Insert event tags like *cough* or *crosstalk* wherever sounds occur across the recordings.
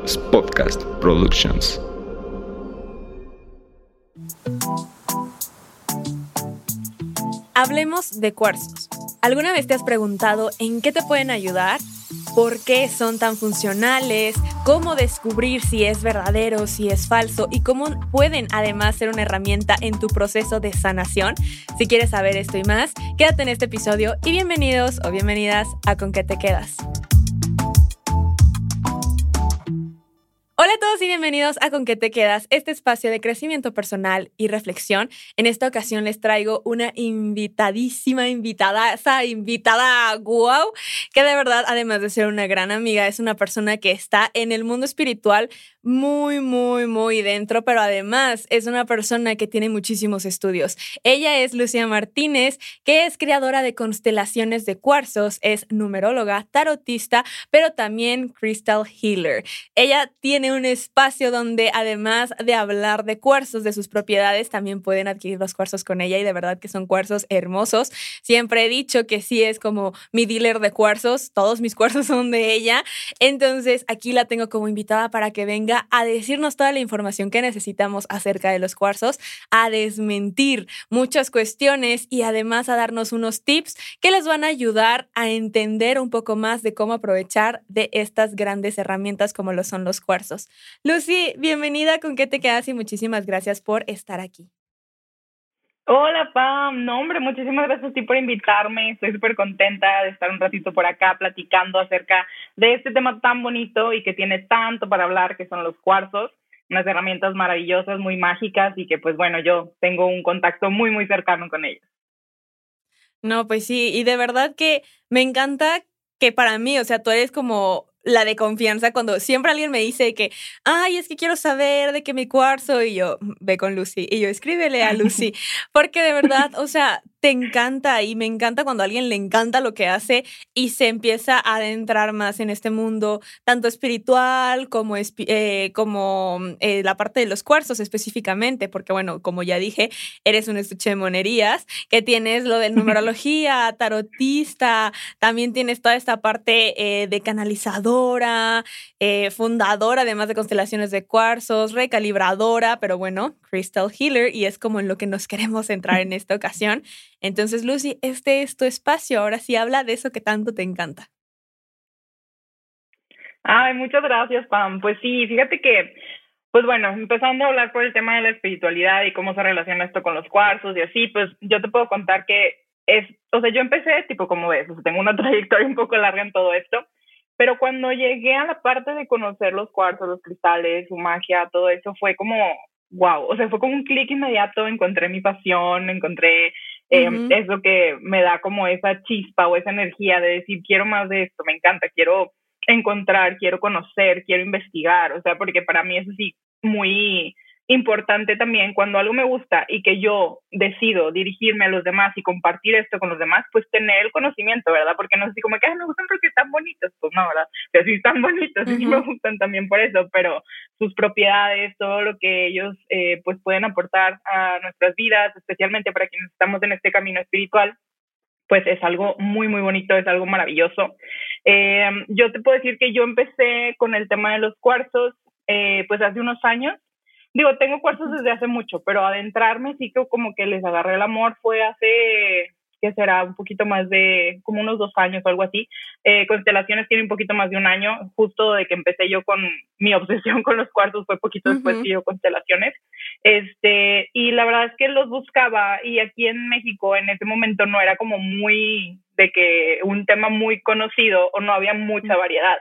Podcast Productions. Hablemos de cuarzos. ¿Alguna vez te has preguntado en qué te pueden ayudar? ¿Por qué son tan funcionales? ¿Cómo descubrir si es verdadero, si es falso? ¿Y cómo pueden además ser una herramienta en tu proceso de sanación? Si quieres saber esto y más, quédate en este episodio y bienvenidos o bienvenidas a Con qué te quedas. Hola a todos y bienvenidos a Con qué te quedas, este espacio de crecimiento personal y reflexión. En esta ocasión les traigo una invitadísima invitada, esa invitada wow, que de verdad, además de ser una gran amiga, es una persona que está en el mundo espiritual muy, muy, muy dentro, pero además es una persona que tiene muchísimos estudios. Ella es Lucía Martínez, que es creadora de constelaciones de cuarzos, es numeróloga, tarotista, pero también crystal healer. Ella tiene un espacio donde además de hablar de cuarzos, de sus propiedades, también pueden adquirir los cuarzos con ella y de verdad que son cuarzos hermosos. Siempre he dicho que sí es como mi dealer de cuarzos, todos mis cuarzos son de ella. Entonces aquí la tengo como invitada para que venga a decirnos toda la información que necesitamos acerca de los cuarzos, a desmentir muchas cuestiones y además a darnos unos tips que les van a ayudar a entender un poco más de cómo aprovechar de estas grandes herramientas como lo son los cuarzos. Lucy, bienvenida, ¿con qué te quedas? Y muchísimas gracias por estar aquí. Hola Pam, no hombre, muchísimas gracias a ti por invitarme, estoy súper contenta de estar un ratito por acá platicando acerca de este tema tan bonito y que tiene tanto para hablar, que son los cuarzos, unas herramientas maravillosas, muy mágicas y que pues bueno, yo tengo un contacto muy, muy cercano con ellos. No, pues sí, y de verdad que me encanta que para mí, o sea, tú eres como la de confianza cuando siempre alguien me dice que, ay, es que quiero saber de qué mi cuarzo y yo, ve con Lucy y yo, escríbele a Lucy, porque de verdad, o sea, te encanta y me encanta cuando a alguien le encanta lo que hace y se empieza a adentrar más en este mundo, tanto espiritual como, eh, como mm, eh, la parte de los cuarzos específicamente, porque bueno, como ya dije, eres un estuche de monerías, que tienes lo de *laughs* numerología, tarotista, también tienes toda esta parte eh, de canalizadora, fundadora, además de constelaciones de cuarzos, recalibradora, pero bueno, Crystal Healer, y es como en lo que nos queremos entrar en esta ocasión. Entonces, Lucy, este es tu espacio. Ahora sí habla de eso que tanto te encanta. Ay, muchas gracias, Pam. Pues sí, fíjate que, pues bueno, empezando a hablar por el tema de la espiritualidad y cómo se relaciona esto con los cuarzos y así, pues yo te puedo contar que es, o sea, yo empecé, tipo, como ves, tengo una *laughs* trayectoria un poco larga en todo esto, pero cuando llegué a la parte de conocer los cuarzos, los cristales, su magia, todo eso, fue como, wow, o sea, fue como un clic inmediato, encontré mi pasión, encontré eh, es lo que me da como esa chispa o esa energía de decir, quiero más de esto, me encanta, quiero encontrar, quiero conocer, quiero investigar, o sea, porque para mí eso sí, muy, importante también cuando algo me gusta y que yo decido dirigirme a los demás y compartir esto con los demás, pues tener el conocimiento, ¿verdad? Porque no sé si como que me gustan porque están bonitos, pues no, ¿verdad? Pero sí están *laughs* bonitos, y me gustan también por eso, pero sus propiedades, todo lo que ellos eh, pues pueden aportar a nuestras vidas, especialmente para quienes estamos en este camino espiritual, pues es algo muy, muy bonito, es algo maravilloso. Eh, yo te puedo decir que yo empecé con el tema de los cuarzos, eh, pues hace unos años, digo, tengo cuarzos desde hace mucho, pero adentrarme sí que como que les agarré el amor fue hace, que será un poquito más de, como unos dos años o algo así. Eh, Constelaciones tiene un poquito más de un año, justo de que empecé yo con mi *laughs* obsesión con los cuarzos, fue poquito después que yo Constelaciones. Este, y la verdad es que los buscaba y aquí en México en ese momento no era como muy de que un tema muy conocido o no había mucha variedad.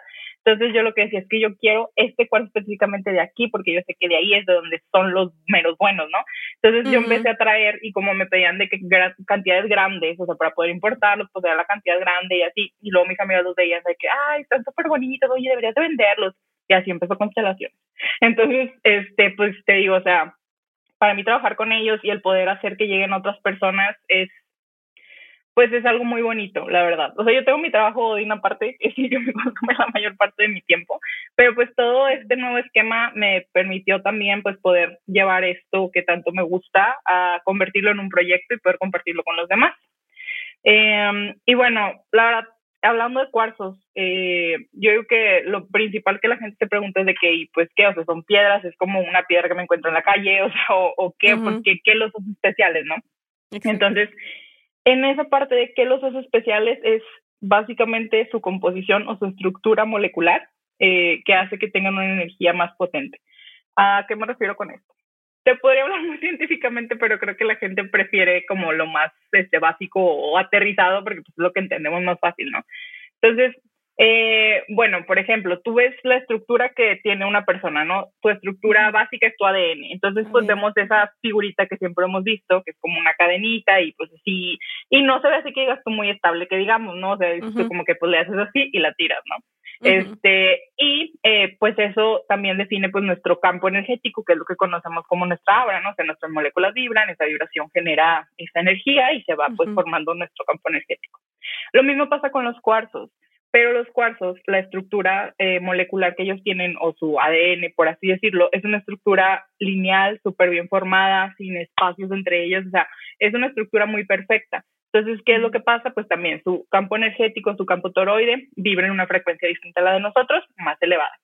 Entonces yo lo que decía es que yo quiero este cuarzo específicamente de aquí porque yo sé que de ahí es de donde son los menos buenos, ¿no? Entonces yo empecé a traer y como me pedían de que cantidades grandes, o sea, para poder importarlos, pues era la cantidad grande y así. Y luego mis amigos los veían de que, ay, están súper bonitos, oye, deberías de venderlos. Y así empezó Constelaciones. Entonces, este, pues te digo, o sea, para mí trabajar con ellos y el poder hacer que lleguen otras personas es pues es algo muy bonito, la verdad. O sea, yo tengo mi trabajo de una parte que sí que me consume la mayor parte de mi tiempo, pero pues todo este nuevo esquema me permitió también pues poder llevar esto que tanto me gusta a convertirlo en un proyecto y poder compartirlo con los demás. Em, y bueno, la verdad, hablando de cuarzos, eh, yo digo que lo principal que la gente se pregunta es de que, pues, ¿qué? O sea, son piedras, es como una piedra que me encuentro en la calle, o sea, o, qué, porque qué los hace especiales, ¿no? Entonces, en esa parte de qué los hace especiales es básicamente su composición o su estructura molecular eh, que hace que tengan una energía más potente. ¿A qué me refiero con esto? Te podría hablar *laughs* muy científicamente, pero creo que la gente prefiere como lo más este, básico o aterrizado porque pues, es lo que entendemos más fácil, ¿no? Entonces, eh, bueno, por ejemplo, tú ves la estructura que tiene una persona, ¿no? Tu estructura básica es tu ADN. Entonces, pues vemos esa figurita que siempre hemos visto, que es como una cadenita y pues así, y no se ve así que digas tú muy estable, que digamos, ¿no? O sea, es como que pues le haces así y la tiras, ¿no? Este, y eh, pues eso también define pues nuestro campo energético, que es lo que conocemos como nuestra aura, ¿no? O sea, nuestras moléculas vibran, esa vibración genera esa energía y se va pues formando nuestro campo energético. Lo mismo pasa con los cuarzos, pero los cuarzos, la estructura eh, molecular que ellos tienen o su ADN, por así decirlo, es una estructura lineal, súper bien formada, sin espacios entre ellos, o sea, es una estructura muy perfecta. Entonces, ¿qué es lo que pasa? Pues también su campo energético, su campo toroide, vibra en una frecuencia distinta a la de nosotros, más elevada.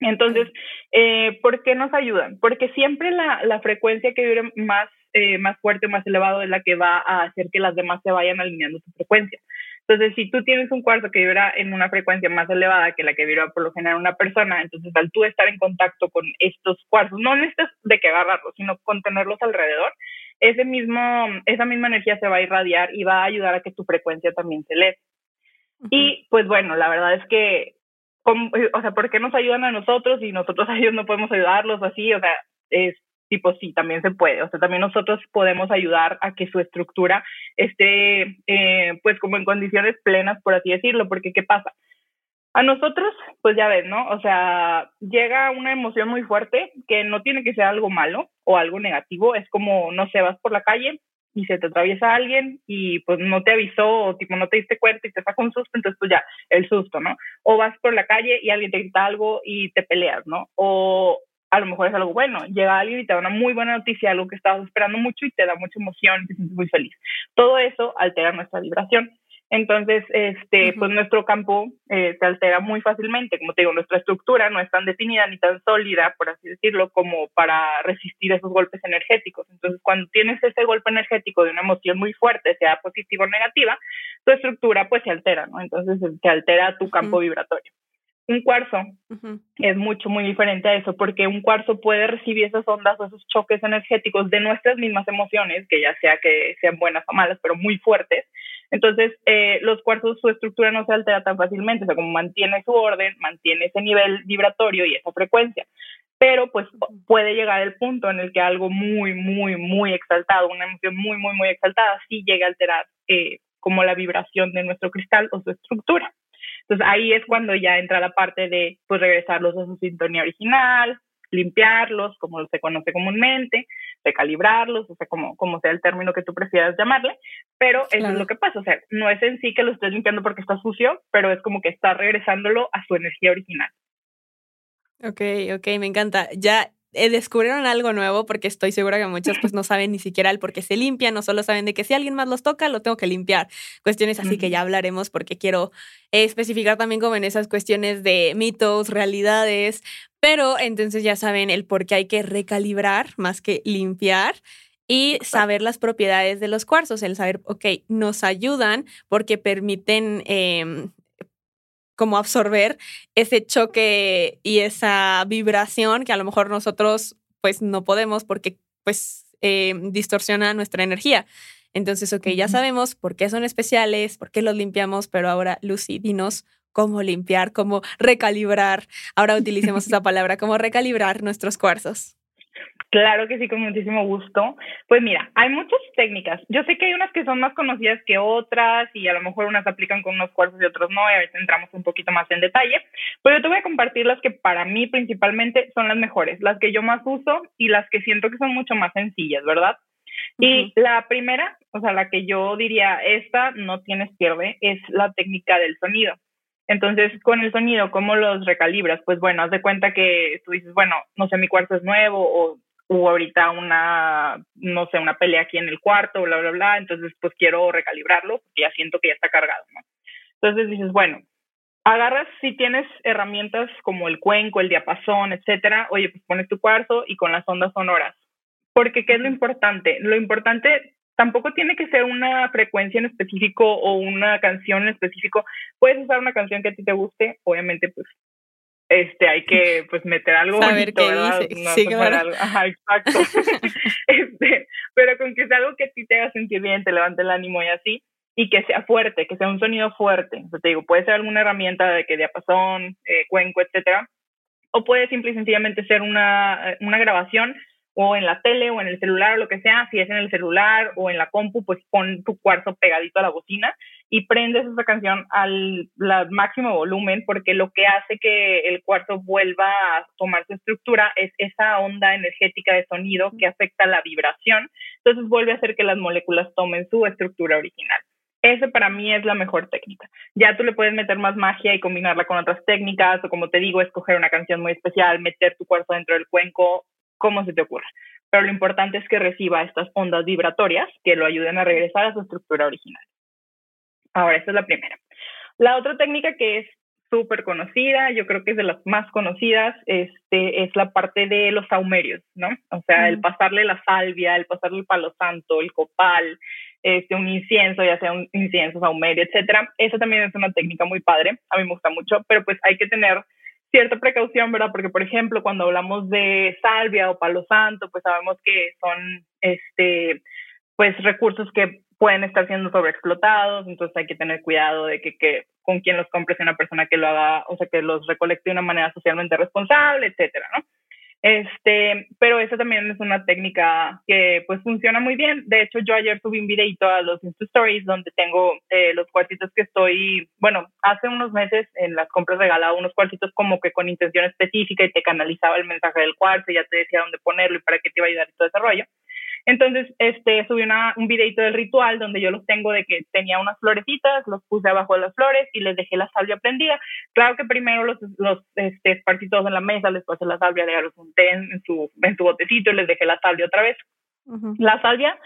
Entonces, eh, ¿por qué nos ayudan? Porque siempre la, la frecuencia que vibre más, eh, más fuerte, más elevado, es la que va a hacer que las demás se vayan alineando su frecuencia. Entonces, si tú tienes un cuarzo que vibra en una frecuencia más elevada que la que vibra por lo general una persona, entonces al tú estar en contacto con estos cuarzos, no necesitas de que agarrarlos, sino con tenerlos alrededor, ese mismo, esa misma energía se va a irradiar y va a ayudar a que tu frecuencia también se eleve. Y pues bueno, la verdad es que, o sea, ¿por qué nos ayudan a nosotros y nosotros *laughs* a ellos no podemos ayudarlos así? O sea, es tipo sí, también se puede. O sea, también nosotros podemos ayudar a que su estructura esté, eh, pues como en condiciones plenas, por así decirlo, porque ¿qué pasa? A nosotros, pues ya ves, ¿no? O sea, llega una emoción muy fuerte que no tiene que ser algo malo o algo negativo, es como, no sé, vas por la calle y se te atraviesa alguien y pues no te avisó o tipo no te diste cuenta y te saca un susto, entonces pues ya, el susto, ¿no? O vas por la calle y alguien te grita algo y te peleas, ¿no? O a lo mejor es algo bueno, llega alguien y te da una muy buena noticia, algo que estabas esperando mucho y te da mucha emoción te sientes muy feliz. Todo eso altera nuestra vibración. Entonces, este, pues nuestro campo eh, se altera muy fácilmente. Como te digo, nuestra estructura no es tan definida ni tan sólida, por así decirlo, como para resistir esos golpes energéticos. Entonces, cuando tienes ese golpe energético de una emoción muy fuerte, sea positiva o negativa, tu estructura pues se altera, ¿no? Entonces, se altera tu campo vibratorio. Un cuarzo es mucho, muy diferente a eso, porque un cuarzo puede recibir esas ondas o esos choques energéticos de nuestras mismas emociones, que ya sea que sean buenas o malas, pero muy fuertes, entonces, eh, los cuarzos, su estructura no se altera tan fácilmente, o sea, como mantiene su orden, mantiene ese nivel vibratorio y esa frecuencia. Pero pues puede llegar el punto en el que algo muy, muy, muy exaltado, una emoción muy, muy, muy exaltada, sí llega a alterar eh, como la vibración de nuestro cristal o su estructura. Entonces ahí es cuando ya entra la parte de pues regresarlos a su sintonía original, limpiarlos, como se conoce comúnmente, recalibrarlos, o sea, como, como sea el término que tú prefieras llamarle, pero eso es lo que pasa, o sea, no es en sí que lo estés limpiando porque está sucio, pero es como que está regresándolo a su energía original. Ok, ok, me encanta. Ya eh, descubrieron algo nuevo porque estoy segura que muchos pues no saben ni siquiera el por qué se limpian, no solo saben de que si alguien más los toca, lo tengo que limpiar. Cuestiones así que ya hablaremos porque quiero especificar también como en esas cuestiones de mitos, realidades, pero entonces ya saben el por qué hay que recalibrar más que limpiar y saber las propiedades de los cuarzos, el saber, ok, nos ayudan porque permiten em, como absorber ese choque y esa vibración que a lo mejor nosotros pues no podemos porque pues eh, distorsiona nuestra energía. Entonces, ok, ya sabemos por qué son especiales, por qué los limpiamos, pero ahora Lucy, dinos cómo limpiar, cómo recalibrar. Ahora utilicemos esa *laughs* palabra, cómo recalibrar nuestros cuarzos. Claro que sí, con muchísimo gusto. Pues mira, hay muchas técnicas. Yo sé que hay unas que son más conocidas que otras y a lo mejor unas aplican con unos cuarzos y otros no, y a veces entramos un poquito más en detalle, pero yo te voy a compartir las que para mí principalmente son las mejores, las que yo más uso y las que siento que son mucho más sencillas, ¿verdad? Y la primera, o sea, la que yo diría, esta no tienes pierde, es la técnica del sonido. Entonces, con el sonido, ¿cómo los recalibras? Pues bueno, haz de cuenta que tú dices, bueno, no sé, mi cuarto es nuevo o hubo ahorita una, no sé, una pelea aquí en el cuarto, bla, bla, bla, entonces pues quiero recalibrarlo porque ya siento que ya está cargado, ¿no? Entonces dices, bueno, agarras si tienes herramientas como el cuenco, el diapasón, etcétera, oye, pues pones tu cuarzo y con las ondas sonoras. Porque, ¿qué es lo importante? Lo importante tampoco tiene que ser una frecuencia en específico o una canción en específico. Puedes usar una canción que a ti te guste, obviamente, pues este hay que pues meter algo Saber qué dice. sí, claro. Ajá, exacto. *laughs* este, pero con que sea algo que a ti te haga sentir bien, te levante el ánimo y así, y que sea fuerte, que sea un sonido fuerte. O te digo, puede ser alguna herramienta de que diapasón, eh, cuenco, etcétera, o puede simple y sencillamente ser una, eh, una grabación o en la tele o en el celular o lo que sea, si es en el celular o en la compu, pues pon tu cuarzo pegadito a la bocina y prendes esa canción al máximo volumen porque lo que hace que el cuarzo vuelva a tomar su estructura es esa onda energética de sonido que afecta la vibración, entonces vuelve a hacer que las moléculas tomen su estructura original. Ese para mí es la mejor técnica. Ya tú le puedes meter más magia y combinarla con otras técnicas, o como te digo, escoger una canción muy especial, meter tu cuarzo dentro del cuenco, como se te ocurra. Pero lo importante es que reciba estas ondas vibratorias que lo ayuden a regresar a su estructura original. Ahora, esta es la primera. La otra técnica que es súper conocida, yo creo que es de las más conocidas, este, es la parte de los saumerios, ¿no? O sea, el pasarle la salvia, el pasarle el palo santo, el copal, este, un incienso, ya sea un incienso, saumerio, etcétera. Esa también es una técnica muy padre, a mí me gusta mucho, pero pues hay que tener cierta precaución, ¿verdad? Porque, por ejemplo, cuando hablamos de salvia o palo santo, pues sabemos que son, este, pues recursos que pueden estar siendo sobreexplotados, entonces hay que tener cuidado de que, que con quien los compre sea una persona que lo haga, o sea, que los recolecte de una manera socialmente responsable, etcétera, ¿no? Este, pero esa también es una técnica que pues funciona muy bien. De hecho, yo ayer subí un videito a los Insta Stories donde tengo eh, los cuartitos que estoy, bueno, hace unos meses en las compras regalaba unos cuartitos como que con intención específica y te canalizaba el mensaje del cuarto y ya te decía dónde ponerlo y para qué te iba a ayudar y todo ese. Entonces, este, subí una, un videito del ritual donde yo los tengo de que tenía unas florecitas, los puse abajo de las flores y les dejé la salvia prendida. Claro que primero los, los este, esparcí todos en la mesa, les puse la salvia, ya los unté en su, en su botecito y les dejé la salvia otra vez. La salvia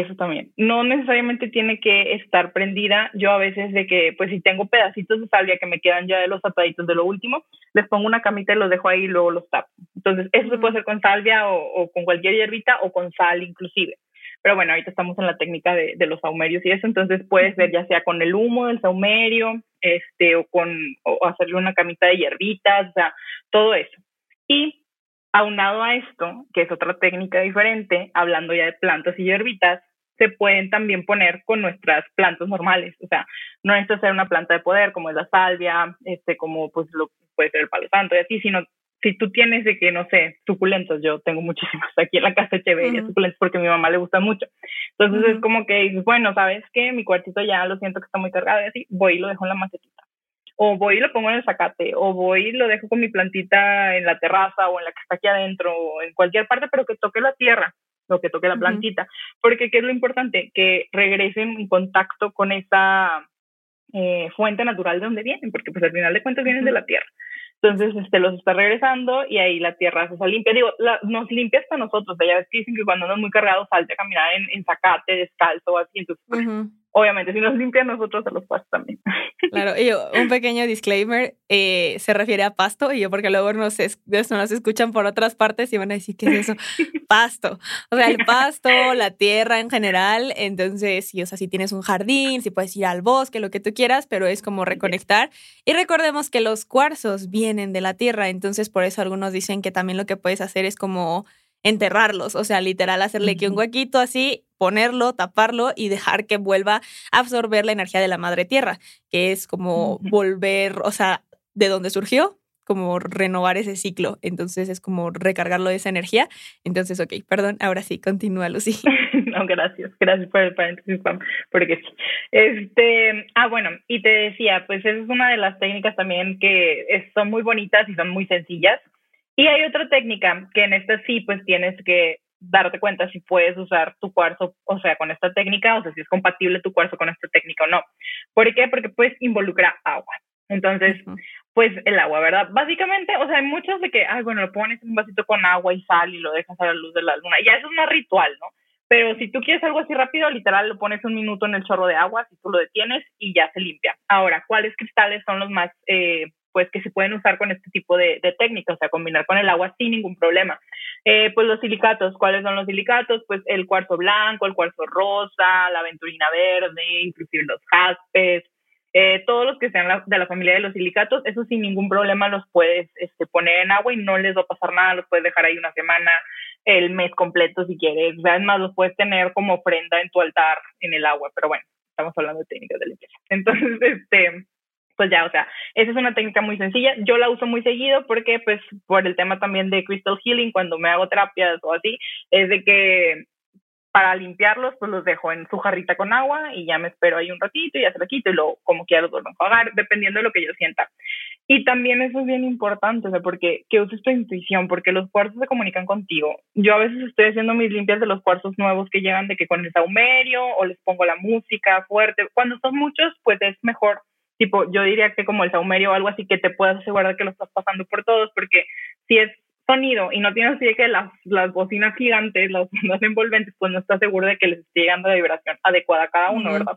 eso también. No necesariamente tiene que estar prendida. Yo a veces de que, pues si tengo pedacitos de salvia que me quedan ya de los ataditos de lo último, les pongo una camita y los dejo ahí y luego los tapo. Entonces, eso se puede hacer con salvia o, con cualquier hierbita o con sal inclusive. Pero bueno, ahorita estamos en la técnica de, de los saumerios y eso, entonces puedes ver ya sea con el humo del saumerio, este, o con, o hacerle una camita de hierbitas, o sea, todo eso. Y Aunado a esto, que es otra técnica diferente, hablando ya de plantas y hierbitas, se pueden también poner con nuestras plantas normales. O sea, no necesita ser una planta de poder como es la salvia, este, como pues lo puede ser el palo santo y así, sino si tú tienes de que, no sé, suculentos, yo tengo muchísimas *laughs* aquí en la casa de uh suculentos porque a mi mamá le gusta mucho. Entonces es como que dices, bueno, ¿sabes qué? Mi cuartito ya lo siento que está muy cargado y así, voy y lo dejo en la macetita o voy y lo pongo en el zacate, o voy y lo dejo con mi plantita en la terraza o en la que está aquí adentro, o en cualquier parte, pero que toque la tierra, lo que toque la plantita. Porque, ¿qué es lo importante? Que regresen en contacto con esa eh, fuente natural de donde vienen, porque pues al final de cuentas vienen de la tierra. Entonces, este, los está regresando y ahí la tierra se limpia. Digo, nos limpia hasta nosotros. Ya ves que dicen que cuando andas muy cargado salte a caminar en, en zacate, descalzo o así. Entonces, obviamente, si nos limpia a nosotros, a los pastos también. *laughs* Claro, y un pequeño disclaimer, eh, se refiere a pasto, y yo porque luego nos, nos escuchan por otras partes y van a decir, ¿qué es eso? *laughs* Pasto. O sea, el pasto, la tierra en general, entonces, sí, o sea, si tienes un jardín, si puedes ir al bosque, lo que tú quieras, pero es como reconectar. Y recordemos que los cuarzos vienen de la tierra, entonces por eso algunos dicen que también lo que puedes hacer es como enterrarlos, o sea, literal hacerle que un huequito así, ponerlo, taparlo y dejar que vuelva a absorber la energía de la madre tierra, que es como volver, o sea, de donde surgió, como renovar ese ciclo. Entonces es como recargarlo de esa energía. Entonces, ok, perdón, ahora sí, continúa, Lucy. *laughs* no, gracias, gracias por el paréntesis, porque Este, ah, bueno, y te decía, pues esa es una de las técnicas también que son muy bonitas y son muy sencillas. Y hay otra técnica que en esta sí, pues tienes que darte cuenta si puedes usar tu cuarzo, o sea, con esta técnica, o sea, si es compatible tu cuarzo con esta técnica o no. ¿Por qué? Porque pues involucra agua. Entonces, pues el agua, ¿verdad? Básicamente, o sea, hay muchos de que, ay, bueno, lo pones en un vasito con agua y sal y lo dejas a la luz de la luna. Ya eso es más ritual, ¿no? Pero si tú quieres algo así rápido, literal, lo pones un minuto en el chorro de agua, si tú lo detienes y ya se limpia. Ahora, ¿cuáles cristales son los más, eh, pues, que se pueden usar con este tipo de, técnicas? O sea, combinar con el agua sin ningún problema. Eh, pues los silicatos, ¿cuáles son los silicatos? Pues el cuarzo blanco, el cuarzo rosa, la aventurina verde, inclusive los jaspes, eh, todos los que sean de la familia de los silicatos, eso sin ningún problema los puedes este, poner en agua y no les va a pasar nada, los puedes dejar ahí una semana, el mes completo si quieres, además los puedes tener como ofrenda en tu altar en el agua, pero bueno, estamos hablando de técnicas de limpieza. *laughs* Entonces, este, pues ya, o sea, esa es una técnica muy sencilla. Yo la uso muy seguido porque, pues, por el tema también de crystal healing, cuando me hago terapias o así, es de que para limpiarlos, pues los dejo en su jarrita con agua y ya me espero ahí un ratito y ya se lo quito y luego como quiera los vuelvo a enjuagar, dependiendo de lo que yo sienta. Y también eso es bien importante, o sea, porque que uses tu intuición, porque los cuarzos se comunican contigo. Yo a veces estoy haciendo mis limpias de los cuarzos nuevos que llegan de que con el saumerio o les pongo la música fuerte. Cuando son muchos, pues es mejor tipo, yo diría que como el saumerio o algo así que te puedas asegurar que lo estás pasando por todos, porque si es sonido y no tienes así de que las, las bocinas gigantes, las ondas envolventes, pues no estás seguro de que les esté llegando la vibración adecuada a cada uno, ¿verdad?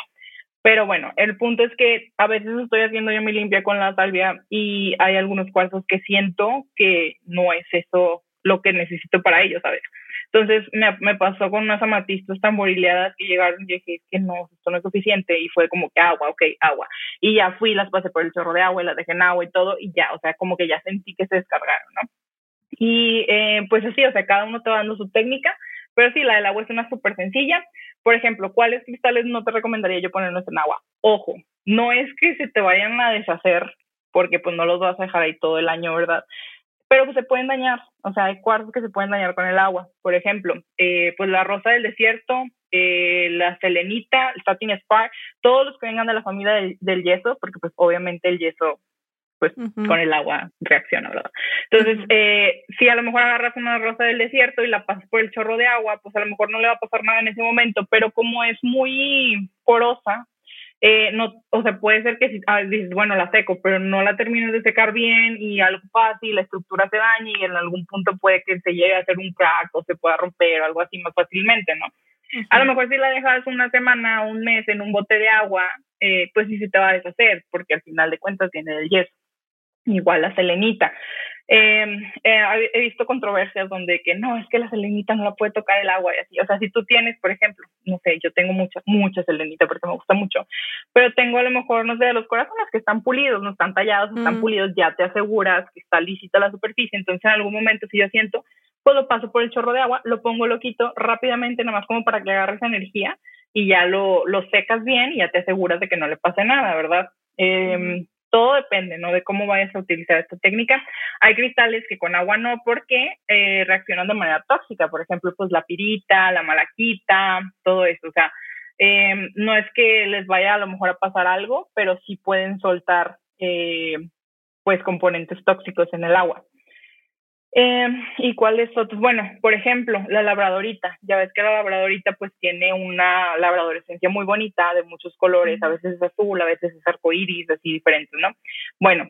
Pero bueno, el punto es que a veces estoy haciendo yo mi limpia con la salvia y hay algunos cuarzos que siento que no es eso lo que necesito para ellos, ¿sabes? Entonces me, me pasó con unas amatistas tan borileadas que llegaron y dije que no, esto no es suficiente y fue como que agua, ok, agua. Y ya fui, las pasé por el chorro de agua y las dejé en agua y todo y ya, o sea, como que ya sentí que se descargaron, ¿no? Y eh, pues así, o sea, cada uno te va dando su técnica, pero sí, la del agua es una súper sencilla. Por ejemplo, ¿cuáles cristales no te recomendaría yo ponerlos en agua? Ojo, no es que se te vayan a deshacer, porque pues no los vas a dejar ahí todo el año, ¿verdad? Pero pues se pueden dañar, o sea, hay cuarzos que se pueden dañar con el agua. Por ejemplo, eh, pues la rosa del desierto, eh, la selenita, el satin spark, todos los que vengan de la familia del, del yeso, porque pues obviamente el yeso pues con el agua reacciona, ¿verdad? Entonces, eh, si a lo mejor agarras una rosa del desierto y la pasas por el chorro de agua, pues a lo mejor no le va a pasar nada en ese momento, pero como es muy porosa, eh, no, o sea, puede ser que si ah, dices, bueno, la seco, pero no la termines de secar bien y algo pasa y la estructura se dañe y en algún punto puede que se llegue a hacer un crack o se pueda romper o algo así más fácilmente, ¿no? A lo mejor si la dejas una semana o un mes en un bote de agua, eh, pues sí se te va a deshacer, porque al final de cuentas tiene el yeso igual la selenita. Em, eh, he visto controversias donde que no, es que la selenita no la puede tocar el agua y así. O sea, si tú tienes, por ejemplo, no sé, yo tengo mucha, mucha selenita porque me gusta mucho, pero tengo a lo mejor, no sé, los corazones que están pulidos, no están tallados, están mm. pulidos, ya te aseguras que está lícita la superficie. Entonces, en algún momento, si yo siento, pues lo paso por el chorro de agua, lo pongo, lo quito rápidamente, nada más como para que agarre esa energía y ya lo, lo secas bien y ya te aseguras de que no le pase nada, ¿verdad? Eh, todo depende, ¿no? De cómo vayas a utilizar esta técnica. Hay cristales que con agua no, porque eh, reaccionan de manera tóxica. Por ejemplo, pues la pirita, la malaquita, todo eso. O sea, em, no es que les vaya a lo mejor a pasar algo, pero sí pueden soltar, eh, pues, componentes tóxicos en el agua. Eh, ¿Y cuáles otros? Bueno, por ejemplo, la labradorita. Ya ves que la labradorita pues tiene una labradorescencia muy bonita, de muchos colores, a veces es azul, a veces es arcoíris, así diferentes, ¿no? Bueno,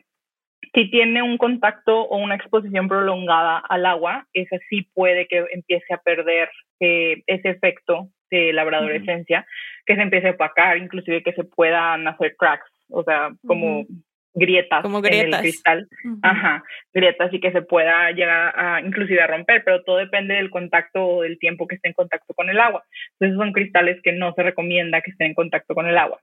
si tiene un contacto o una exposición prolongada al agua, esa sí puede que empiece a perder eh, ese efecto de labradorescencia, que se empiece a opacar, inclusive que se puedan hacer cracks, o sea, como grietas, Como grietas. en el cristal. Ajá, grietas y que se pueda llegar a inclusive a romper, pero todo depende del contacto o del tiempo que esté en contacto con el agua. Entonces son cristales que no se recomienda que estén en contacto con el agua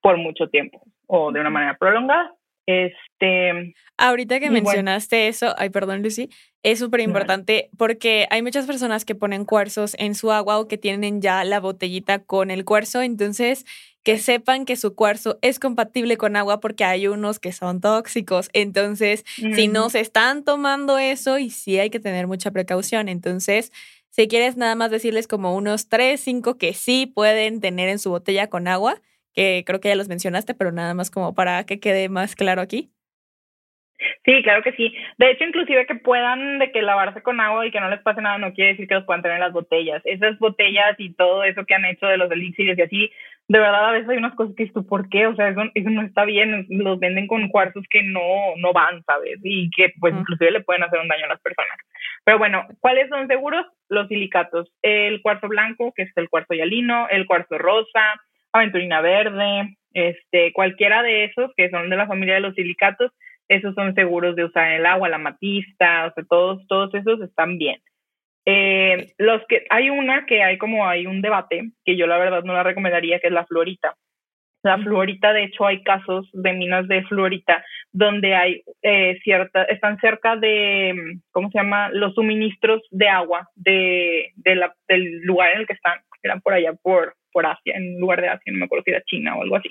por mucho tiempo o de una manera prolongada. Este. Ahorita que mencionaste eso, ay, perdón, Lucy, es súper importante porque hay muchas personas que ponen cuarzos en su agua o que tienen ya la botellita con el cuarzo. Entonces, que sepan que su cuarzo es compatible con agua porque hay unos que son tóxicos. Entonces, si no se están tomando eso, y sí hay que tener mucha precaución. Entonces, si quieres nada más decirles como unos tres, cinco que sí pueden tener en su botella con agua que creo que ya los mencionaste, pero nada más como para que quede más claro aquí. Sí, claro que sí. De hecho, inclusive que puedan de que lavarse con agua y que no les pase nada no quiere decir que los puedan tener en las botellas. Esas botellas y todo eso que han hecho de los elixires y así, de verdad a veces hay unas cosas que tú, ¿por qué? O sea, eso, no está bien. Los venden con cuarzos que no, no van, ¿sabes? Y que pues inclusive le pueden hacer un daño a las personas. Pero bueno, ¿cuáles son seguros? Los silicatos. El cuarzo blanco, que es el cuarzo hialino, el cuarzo rosa, aventurina verde, este, cualquiera de esos que son de la familia de los silicatos, esos son seguros de usar en el agua, la matista, o sea, todos, todos esos están bien. Eh, los que hay una que hay como hay un debate que yo la verdad no la recomendaría que es la fluorita. La fluorita, de hecho, hay casos de minas de fluorita donde hay eh, cierta, están cerca de, ¿cómo se llama? Los suministros de agua de, de la, del lugar en el que están, eran por allá por, por Asia, en lugar de Asia, no me acuerdo si era China o algo así.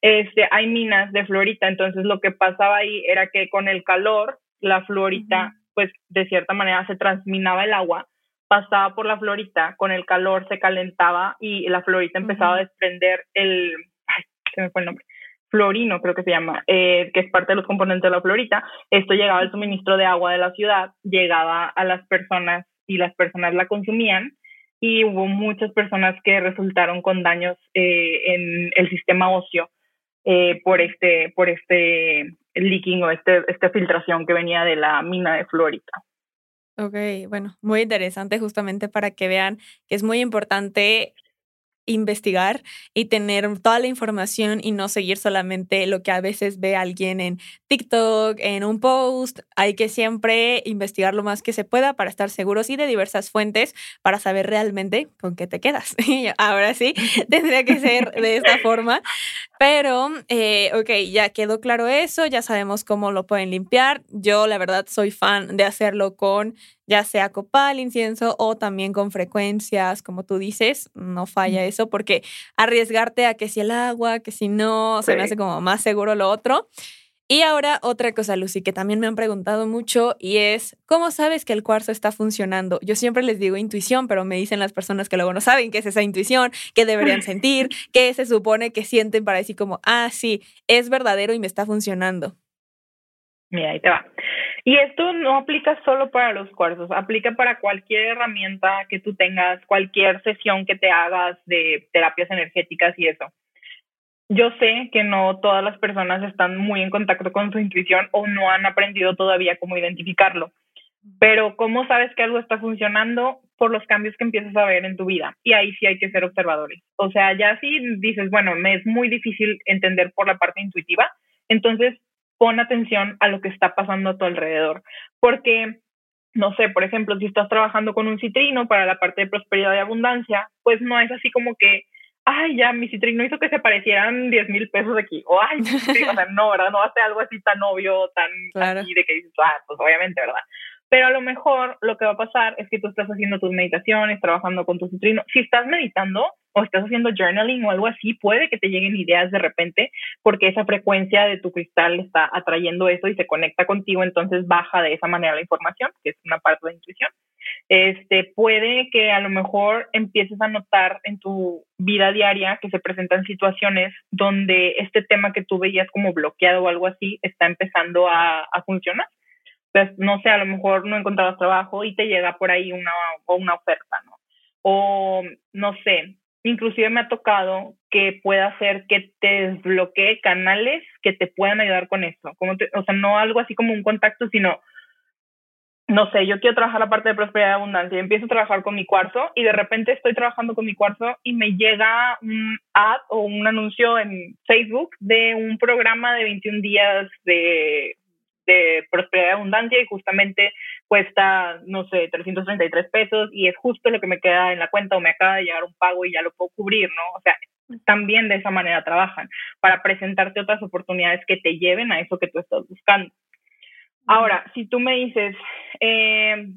Este, hay minas de fluorita, entonces lo que pasaba ahí era que con el calor, la fluorita, pues de cierta manera se transminaba el agua pasaba por la florita, con el calor se calentaba y la florita empezaba a desprender el, ay, se me fue el nombre, florino creo que se llama, eh, que es parte de los componentes de la florita. Esto llegaba al suministro de agua de la ciudad, llegaba a las personas y las personas la consumían y hubo muchas personas que resultaron con daños eh, en el sistema óseo eh, por este por este leaking o este, esta filtración que venía de la mina de florita. Ok, bueno, muy interesante justamente para que vean que es muy importante investigar y tener toda la información y no seguir solamente lo que a veces ve alguien en TikTok, en un post. Hay que siempre investigar lo más que se pueda para estar seguros y de diversas fuentes para saber realmente con qué te quedas. *laughs* Ahora sí, *laughs* tendría que ser de esta forma. Pero, eh, ok, ya quedó claro eso, ya sabemos cómo lo pueden limpiar. Yo, la verdad, soy fan de hacerlo con ya sea copal, incienso o también con frecuencias, como tú dices, no falla eso, porque arriesgarte a que si el agua, que si no, se me hace como más seguro lo otro. Y ahora otra cosa, Lucy, que también me han preguntado mucho y es, ¿cómo sabes que el cuarzo está funcionando? Yo siempre les digo intuición, pero me dicen las personas que luego no saben qué es esa intuición, qué deberían *laughs* sentir, qué se supone que sienten para decir como, ah, sí, es verdadero y me está funcionando. Mira, ahí te va. Y esto no aplica solo para los cuarzos, aplica para cualquier herramienta que tú tengas, cualquier sesión que te hagas de terapias energéticas y eso. Yo sé que no todas las personas están muy en contacto con su intuición o no han aprendido todavía cómo identificarlo. Pero ¿cómo sabes que algo está funcionando? Por los cambios que empiezas a ver en tu vida. Y ahí sí hay que ser observadores. O sea, ya si dices, bueno, me es muy difícil entender por la parte intuitiva, entonces pon atención a lo que está pasando a tu alrededor. Porque, no sé, por ejemplo, si estás trabajando con un citrino para la parte de prosperidad y abundancia, pues no es así como que, ay, ya, mi citrino hizo que se parecieran 10 mil pesos aquí. O, ay, o sea, no, ¿verdad? No hace algo así tan obvio, tan así de que dices, ah, pues obviamente, ¿verdad? Pero a lo mejor lo que va a pasar es que tú estás haciendo tus meditaciones, trabajando con tu citrino. Si estás meditando o estás haciendo journaling o algo así, puede que te lleguen ideas de repente porque esa frecuencia de tu cristal está atrayendo eso y se conecta contigo, entonces baja de esa manera la información, que es una parte de la intuición. Este, puede que a lo mejor empieces a notar en tu vida diaria que se presentan situaciones donde este tema que tú veías como bloqueado o algo así está empezando a, a funcionar pues no sé, a lo mejor no encontrabas trabajo y te llega por ahí una, o una oferta, ¿no? O no sé, inclusive me ha tocado que pueda hacer que te desbloquee canales que te puedan ayudar con esto. Como o sea, no algo así como un contacto, sino, no sé, yo quiero trabajar la parte de prosperidad y abundancia y empiezo a trabajar con mi cuarzo y de repente estoy trabajando con mi cuarzo y me llega un ad o un anuncio en Facebook de un programa de 21 días de de prosperidad y abundancia y justamente cuesta, no sé, 333 pesos y es justo lo que me queda en la cuenta o me acaba de llegar un pago y ya lo puedo cubrir, ¿no? O sea, también de esa manera trabajan, para presentarte otras oportunidades que te lleven a eso que tú estás buscando. Ahora, si tú me dices, eh,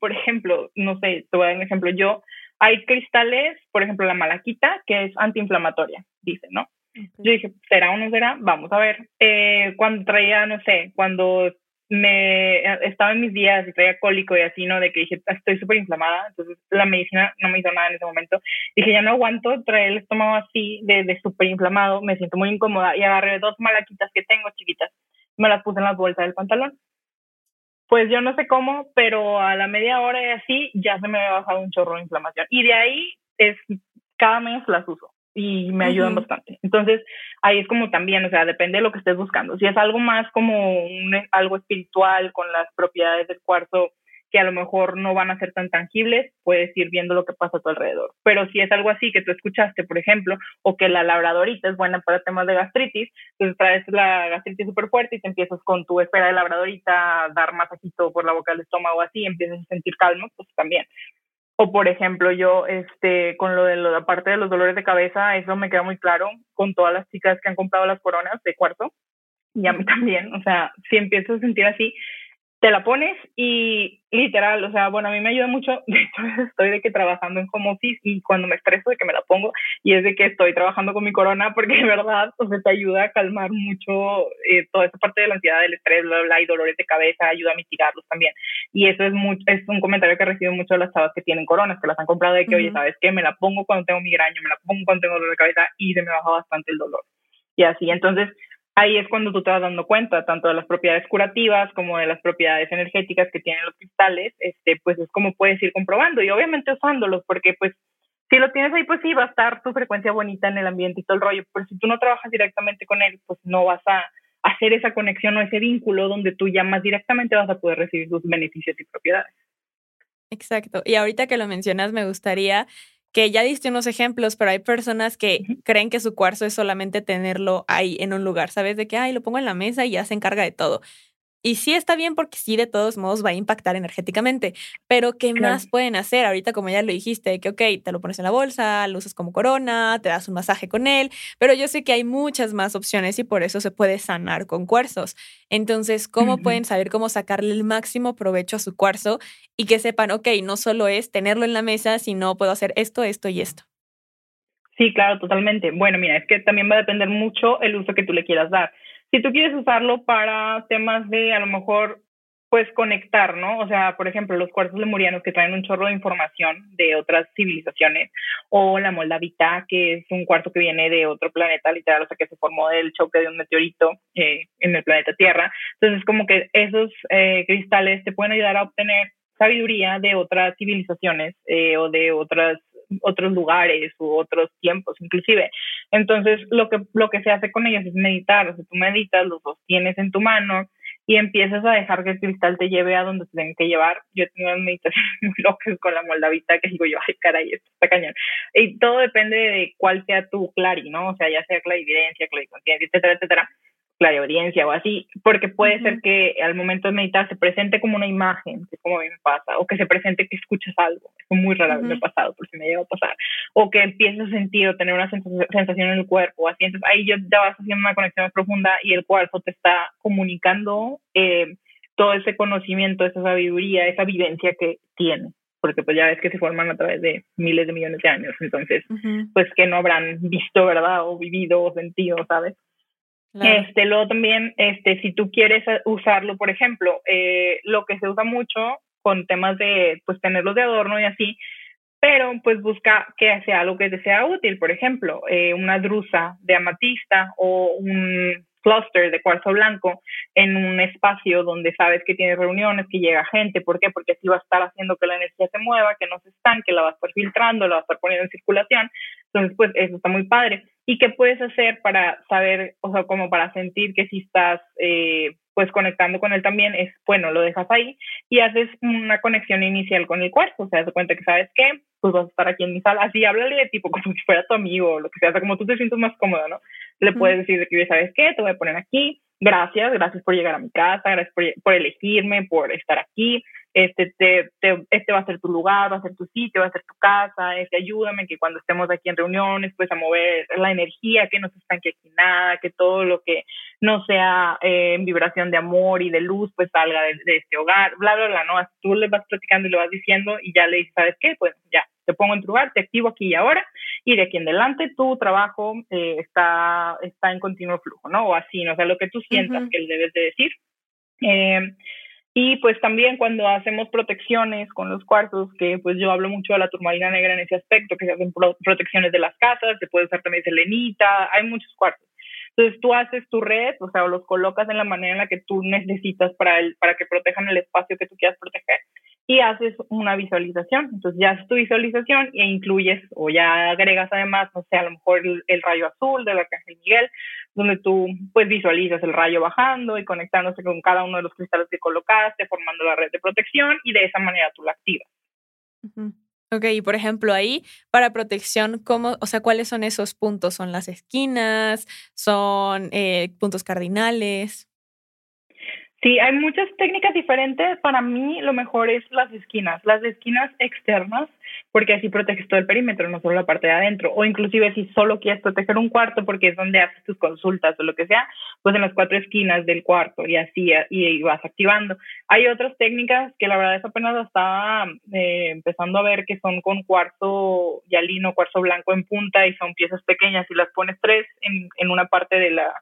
por ejemplo, no sé, te voy a dar un ejemplo, yo, hay cristales, por ejemplo, la malaquita, que es antiinflamatoria, dice, ¿no? Yo dije, ¿será o no será? Vamos a ver. Eh, cuando traía, no sé, cuando me estaba en mis días y traía cólico y así, ¿no? De que dije, estoy súper inflamada, entonces la medicina no me hizo nada en ese momento. Dije, ya no aguanto traer el estómago así de, de súper inflamado, me siento muy incómoda y agarré dos malaquitas que tengo chiquitas, me las puse en las bolsas del pantalón. Pues yo no sé cómo, pero a la media hora y así ya se me había bajado un chorro de inflamación. Y de ahí es, cada mes las uso y me ayudan bastante. Entonces, ahí es como también, o sea, depende de lo que estés buscando. Si es algo más como un, algo espiritual con las propiedades del cuarzo que a lo mejor no van a ser tan tangibles, puedes ir viendo lo que pasa a tu alrededor. Pero si es algo así que tú escuchaste, por ejemplo, o que la labradorita es buena para temas de gastritis, entonces traes la gastritis súper fuerte y te empiezas con tu esfera de labradorita dar masajito por la boca del estómago así, empiezas a sentir calma, pues también. O por ejemplo, yo, este, con lo de la parte de los dolores de cabeza, eso me queda muy claro con todas las chicas que han comprado las coronas de cuarto. Y a mí también, o sea, si empiezo a sentir así, te la pones y literal, o sea, bueno, a mí me ayuda mucho, *laughs* de hecho estoy de que trabajando en home office y cuando me estreso de que me la pongo y es de que estoy trabajando con mi corona porque *laughs* de verdad, o sea, te ayuda a calmar mucho eh, toda esa parte de la ansiedad, del estrés, bla, bla, y dolores de cabeza, ayuda a mitigarlos también. Y eso es mucho, es un comentario que recibo mucho de las chavas que tienen coronas, que las han comprado de que, oye, ¿sabes qué? Me la pongo cuando tengo migraña, me la pongo cuando tengo dolor de cabeza y se me baja bastante el dolor. Y así, entonces, ahí es cuando tú te vas dando cuenta tanto de las propiedades curativas como de las propiedades energéticas que tienen los cristales, este, pues es como puedes ir comprobando y obviamente usándolos, porque pues si lo tienes ahí, pues sí, va a estar tu frecuencia bonita en el ambiente y todo el rollo, pero si tú no trabajas directamente con él, pues no vas a hacer esa conexión o ese vínculo donde tú ya más directamente vas a poder recibir sus beneficios y propiedades. Exacto. Y ahorita que lo mencionas, me gustaría que ya diste unos ejemplos, pero hay personas que creen que su cuarzo es solamente tenerlo ahí en un lugar, ¿sabes? De que, ay, lo pongo en la mesa y ya se encarga de todo. Y sí está bien porque sí, de todos modos va a impactar energéticamente. Pero ¿qué más pueden hacer? Ahorita, como ya lo dijiste, que, ok, te lo pones en la bolsa, lo usas como corona, te das un masaje con él. Pero yo sé que hay muchas más opciones y por eso se puede sanar con cuarzos. Entonces, ¿cómo pueden saber cómo sacarle el máximo provecho a su cuarzo y que sepan, ok, no solo es tenerlo en la mesa, sino puedo hacer esto, esto y esto? Sí, claro, totalmente. Bueno, mira, es que también va a depender mucho el uso que tú le quieras dar si tú quieres usarlo para temas de a lo mejor pues conectar, ¿no? O sea, por ejemplo, los cuartos lemurianos que traen un chorro de información de otras civilizaciones, o la moldavita, que es un cuarto que viene de otro planeta, literal, o sea, que se formó del choque de un meteorito eh, en el planeta Tierra. Entonces, como que esos eh, cristales te pueden ayudar a obtener sabiduría de otras civilizaciones eh, o de otras otros lugares u otros tiempos inclusive. Entonces, lo que, lo que se hace con ellos es meditar, o sea, tú meditas, los sostienes en tu mano y empiezas a dejar que el cristal te lleve a donde te tienen que llevar. Yo he tenido meditaciones *laughs* muy locas con la moldavita que digo yo, ay, caray, esto está cañón. Y todo depende de cuál sea tu clari, ¿no? O sea, ya sea clarividencia, clariconsciencia, etcétera, etcétera audiencia o así, porque puede ser que al momento de meditar se presente como una imagen, que como a mí me pasa, o que se presente que escuchas algo, es muy raro me ha pasado, por si me llega a pasar, o que empieces a sentir o tener una sensación en el cuerpo, así, entonces ahí ya, vas haciendo una conexión más profunda y el cuerpo te está comunicando eh, todo ese conocimiento, esa sabiduría, esa vivencia que tiene porque pues ya ves que se forman a través de miles de millones de años, entonces, pues que no habrán visto, ¿verdad? O vivido o sentido, ¿sabes? Este, luego también, este, si tú quieres usarlo, por ejemplo, eh, lo que se usa mucho con temas de, pues, tenerlos de adorno y así, pero pues busca que sea algo que te sea útil, por ejemplo, eh, una drusa de amatista o un cluster de cuarzo blanco en un espacio donde sabes que tienes reuniones, que llega gente. ¿Por qué? Porque así va a estar haciendo que la energía se mueva, que no se estanque, la va a estar filtrando, la va a estar poniendo en circulación. Entonces, pues eso está muy padre. ¿Y qué puedes hacer para saber, o sea, como para sentir que si estás eh, pues conectando con él también es, bueno, lo dejas ahí y haces una conexión inicial con el cuarzo, o sea, te cuenta que sabes que pues vas a estar aquí en mi sala, así háblale de tipo como *laughs* si fuera tu amigo o lo que sea, o sea, como tú te sientes más cómodo, ¿no? Le puedes decir de que, ¿sabes qué? Te voy a poner aquí, gracias, gracias por llegar a mi casa, gracias por, por elegirme, por estar aquí, este, te, te, este va a ser tu lugar, va a ser tu sitio, va a ser tu casa, este, ayúdame que cuando estemos aquí en reuniones, pues a mover la energía, que no se estanque aquí nada, que todo lo que no sea eh, en vibración de amor y de luz, pues salga de, este hogar, bla, bla, bla, ¿no? Tú le vas platicando y le vas diciendo y ya le dices, ¿sabes qué? Pues ya, te pongo en tu lugar, te activo aquí y ahora, y de aquí en adelante tu trabajo eh, está, está en continuo flujo, ¿no? O así, ¿no? O sea, lo que tú sientas que le debes de decir. Eh, y pues también cuando hacemos protecciones con los cuartos, que pues yo hablo mucho de la turmalina negra en ese aspecto, que se hacen protecciones de las casas, se puede usar también selenita, hay muchos cuartos. Entonces tú haces tu red, o sea, los colocas en la manera en la que tú necesitas para, el, para que protejan el espacio que tú quieras proteger y haces una visualización. Entonces ya haces tu visualización e incluyes o ya agregas además, no sé, a lo mejor el, rayo azul del Arcángel Miguel donde tú pues visualizas el rayo bajando y conectándose con cada uno de los cristales que colocaste, formando la red de protección y de esa manera tú la activas. Ok, y por ejemplo ahí, para protección, ¿cómo, o sea, cuáles son esos puntos? ¿Son las esquinas? ¿Son eh, puntos cardinales? Sí, hay muchas técnicas diferentes. Para mí lo mejor es las esquinas, las esquinas externas, porque así proteges todo el perímetro, no solo la parte de adentro. O inclusive si solo quieres proteger un cuarto porque es donde haces tus consultas o lo que sea, pues en las cuatro esquinas del cuarto y así y vas activando. Hay otras técnicas que la verdad es apenas estaba eh, empezando a ver que son con cuarzo yalino, cuarzo blanco en punta y son piezas pequeñas y las pones tres en, en una parte de la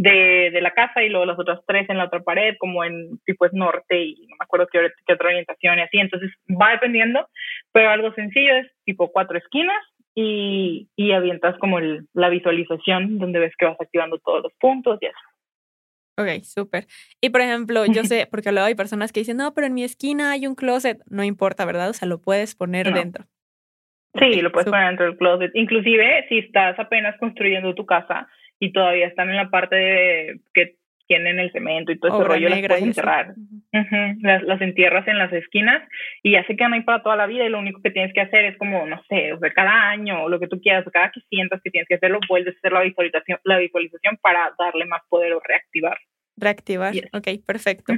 de, de, la casa y luego las otras tres en la otra pared, como en tipo es norte y no me acuerdo qué, qué otra orientación y así. Entonces va dependiendo, pero algo sencillo es tipo cuatro esquinas y, y avientas como el, la visualización donde ves que vas activando todos los puntos y eso. Ok, súper. Y por ejemplo, yo sé, porque luego hay personas que dicen, no, pero en mi esquina hay un closet. No importa, ¿verdad? O sea, lo puedes poner dentro. Sí, lo puedes poner dentro del closet. Inclusive, si estás apenas construyendo tu casa, y todavía están en la parte de que tienen el cemento y todo ese rollo, las puedes enterrar. las, las, entierras en las esquinas y ya se quedan ahí para toda la vida y lo único que tienes que hacer es como, no sé, o sea, cada año o lo que tú quieras, cada que sientas que tienes que hacerlo, vuelves a hacer la visualización, la visualización para darle más poder o reactivar. Reactivar, ok, perfecto.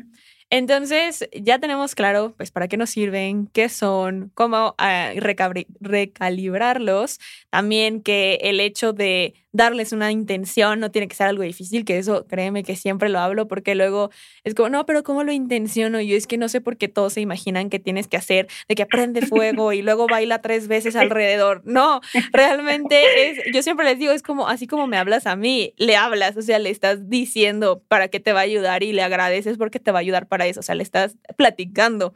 Entonces, ya tenemos claro, pues, para qué nos sirven, qué son, cómo uh, recalibrarlos. También que el hecho de darles una intención no tiene que ser algo difícil, que eso créeme que siempre lo hablo porque luego es como, no, pero ¿cómo lo intenciono? Yo es que no sé por qué todos se imaginan que tienes que hacer de que prende fuego y luego baila tres veces alrededor. No, realmente es, yo siempre les digo, es como, así como me hablas a mí, le hablas, o sea, le estás diciendo para qué te va a ayudar y le agradeces porque te va a ayudar para eso, o sea, le estás platicando,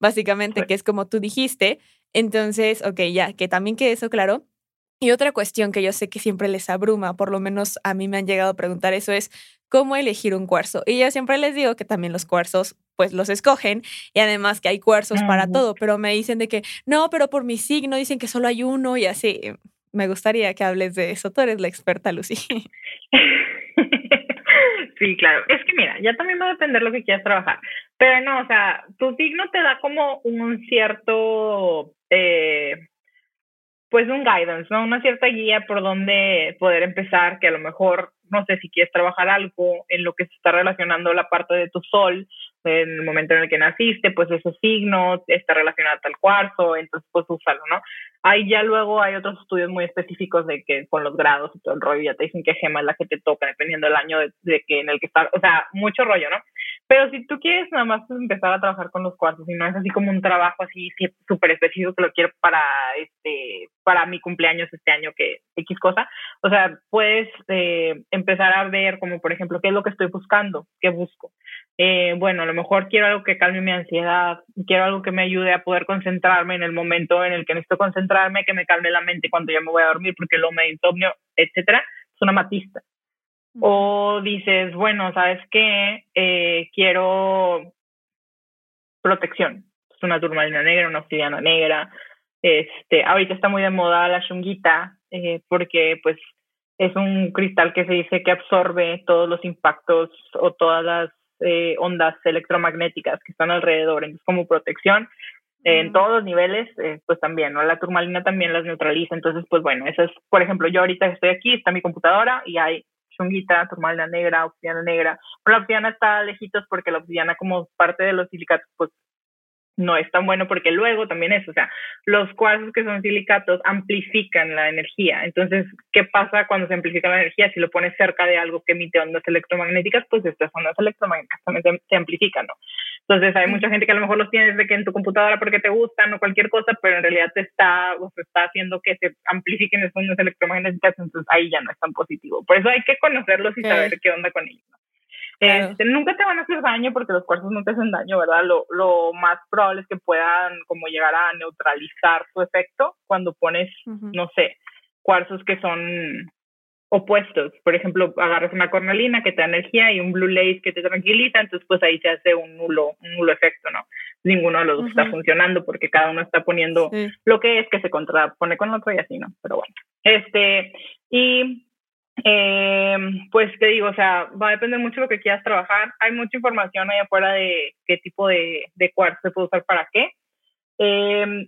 básicamente, que es como tú dijiste. Entonces, ok, ya, que también quede eso claro. Y otra cuestión que yo sé que siempre les abruma, por lo menos a mí me han llegado a preguntar eso, es cómo elegir un cuarzo. Y yo siempre les digo que también los cuarzos, pues los escogen y además que hay cuarzos para todo, pero me dicen de que no, pero por mi signo dicen que solo hay uno y así. Me gustaría que hables de eso. Tú eres la experta, Lucy. *laughs* Sí, claro. Es que mira, ya también va a depender lo que quieras trabajar. Pero no, o sea, tu signo te da como un cierto eh, pues un guidance, ¿no? Una cierta guía por donde poder empezar, que a lo mejor, no sé, si quieres trabajar algo en lo que se está relacionando la parte de tu sol, en el momento en el que naciste, pues ese signo está relacionado a tal cuarzo, entonces pues úsalo, ¿no? Ahí ya luego hay otros estudios muy específicos de que con los grados y todo el rollo ya te dicen qué gema es la que te toca dependiendo del año de, que en el que estás, o sea, mucho rollo, ¿no? Pero si tú quieres nada más empezar a trabajar con los cuartos y no es así como un trabajo así súper específico que lo quiero para este para mi cumpleaños este año que X cosa, o sea, puedes eh, empezar a ver como por ejemplo qué es lo que estoy buscando, qué busco. Eh, bueno, a lo mejor quiero algo que calme mi ansiedad, quiero algo que me ayude a poder concentrarme en el momento en el que necesito concentrarme, que me calme la mente cuando ya me voy a dormir porque lo me insomnio, etcétera, es una matista. O dices, bueno, ¿sabes qué? Eh, quiero protección. Es una turmalina negra, una obsidiana negra. Este, ahorita está muy de moda la shunguita eh, porque pues es un cristal que se dice que absorbe todos los impactos o todas las eh, ondas electromagnéticas que están alrededor. Entonces, como protección en todos los niveles, eh, pues también, ¿no? La turmalina también las neutraliza. Entonces, pues bueno, eso es, por ejemplo, yo ahorita estoy aquí, está mi computadora y hay chunguita, turmalina negra, obsidiana negra. Pero la obsidiana está lejitos porque la obsidiana como parte de los silicatos, pues no es tan bueno porque luego también es, o sea, los cuarzos que son silicatos amplifican la energía. Entonces, ¿qué pasa cuando se amplifica la energía? Si lo pones cerca de algo que emite ondas electromagnéticas, pues estas ondas electromagnéticas también se, amplifican, ¿no? Entonces, hay mucha gente que a lo mejor los tienes de que en tu computadora porque te gustan o cualquier cosa, pero en realidad te está, o se está haciendo que se amplifiquen esas ondas electromagnéticas, entonces ahí ya no es tan positivo. Por eso hay que conocerlos y saber qué onda con ellos. Este, nunca te van a hacer daño porque los cuarzos no te hacen daño, ¿verdad? Lo, lo más probable es que puedan como llegar a neutralizar su efecto cuando pones, no sé, cuarzos que son opuestos. Por ejemplo, agarras una cornalina que te da energía y un blue lace que te tranquiliza, entonces pues ahí se hace un nulo, un nulo efecto, ¿no? Ninguno de los dos está funcionando porque cada uno está poniendo lo que es que se contrapone con el otro y así, ¿no? Pero bueno. Este, y Eh, pues te digo, o sea, va a depender mucho de lo que quieras trabajar. Hay mucha información ahí afuera de qué tipo de, de cuarzo se puede usar para qué. Eh,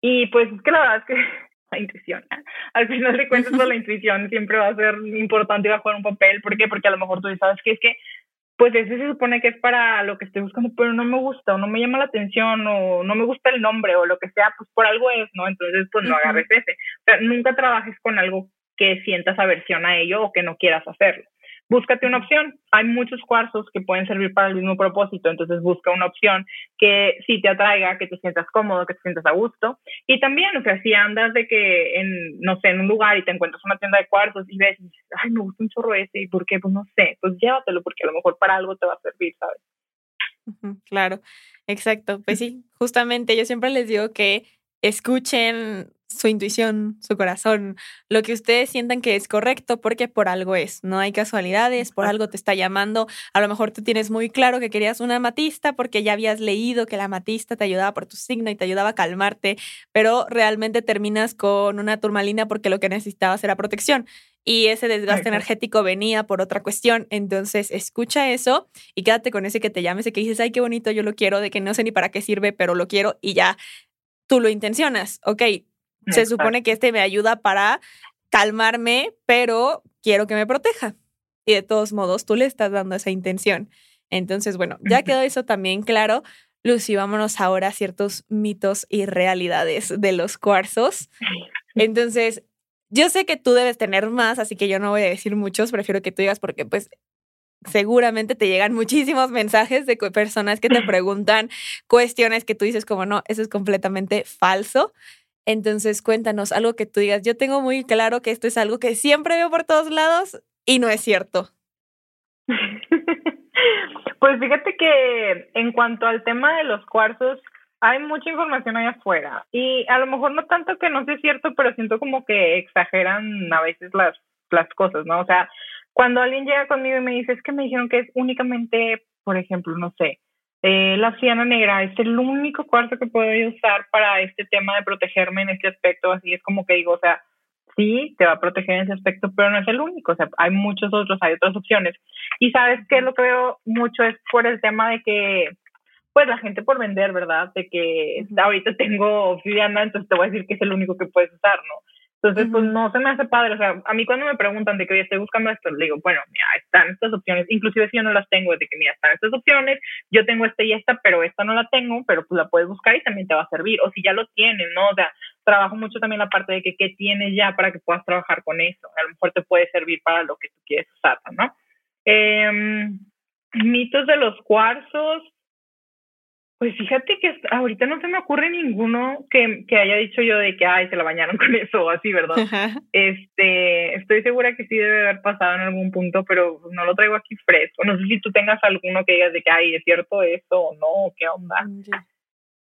y pues es que la verdad es que *laughs* la intuición, al final de cuentas, pues, la *laughs* intuición siempre va a ser importante y va a jugar un papel. ¿Por qué? Porque a lo mejor tú sabes que es que pues ese se supone que es para lo que estoy buscando, pero no me gusta o no me llama la atención o no me gusta el nombre o lo que sea, pues por algo es, ¿no? Entonces, pues no agarres ese. O sea, nunca trabajes con algo que sientas aversión a ello o que no quieras hacerlo búscate una opción. Hay muchos cuarzos que pueden servir para el mismo propósito, entonces busca una opción que sí te atraiga, que te sientas cómodo, que te sientas a gusto. Y también, o sea, si andas de que en, no sé, en un lugar y te encuentras una tienda de cuarzos y ves, ay, me gusta un chorro ese, ¿y por qué? Pues no sé, pues llévatelo porque a lo mejor para algo te va a servir, ¿sabes? Claro, exacto. Pues sí, justamente yo siempre les digo que escuchen su intuición, su corazón, lo que ustedes sientan que es correcto, porque por algo es, no hay casualidades, por algo te está llamando, a lo mejor tú tienes muy claro que querías una amatista porque ya habías leído que la amatista te ayudaba por tu signo y te ayudaba a calmarte, pero realmente terminas con una turmalina porque lo que necesitabas era protección y ese desgaste energético venía por otra cuestión. Entonces, escucha eso y quédate con ese que te llame, ese que dices, ay, qué bonito, yo lo quiero, de que no sé ni para qué sirve, pero lo quiero y ya tú lo intencionas. Ok, se supone que este me ayuda para calmarme, pero quiero que me proteja. Y de todos modos, tú le estás dando esa intención. Entonces, bueno, ya quedó eso también claro. Lucy, vámonos ahora a ciertos mitos y realidades de los cuarzos. Entonces, yo sé que tú debes tener más, así que yo no voy a decir muchos, prefiero que tú digas porque pues seguramente te llegan muchísimos mensajes de personas que te *laughs* preguntan cuestiones que tú dices como no, eso es completamente falso. Entonces cuéntanos algo que tú digas. Yo tengo muy claro que esto es algo que siempre veo por todos lados y no es cierto. *laughs* Pues fíjate que en cuanto al tema de los cuarzos, hay mucha información allá afuera y a lo mejor no tanto que no sea cierto, pero siento como que exageran a veces las, las cosas, ¿no? O sea, cuando alguien llega conmigo y me dice, es que me dijeron que es únicamente, por ejemplo, no sé, eh, la ciana negra es el único cuarzo que puedo usar para este tema de protegerme en este aspecto, así es como que digo, o sea, sí, te va a proteger en ese aspecto, pero no es el único, o sea, hay muchos otros, hay otras opciones. Y sabes que lo que veo mucho es por el tema de que, pues la gente por vender, ¿verdad? De que ahorita tengo obsidiana, entonces te voy a decir que es el único que puedes usar, ¿no? Entonces, pues no se me hace padre. O sea, a mí cuando me preguntan de que estoy buscando esto, le digo, bueno, mira, están estas opciones. Inclusive si yo no las tengo, es de que, mira, están estas opciones, yo tengo esta y esta, pero esta no la tengo, pero pues la puedes buscar y también te va a servir. O si ya lo tienes, ¿no? O sea, trabajo mucho también la parte de que qué tienes ya para que puedas trabajar con eso. A lo mejor te puede servir para lo que tú quieres usar, ¿no? Eh, mitos de los cuarzos, pues fíjate que ahorita no se me ocurre ninguno que, que, haya dicho yo de que, ay, se la bañaron con eso o así, ¿verdad? Este, estoy segura que sí debe haber pasado en algún punto, pero no lo traigo aquí fresco. No sé si tú tengas alguno que digas de que, ay, ¿es cierto eso o no? ¿Qué onda?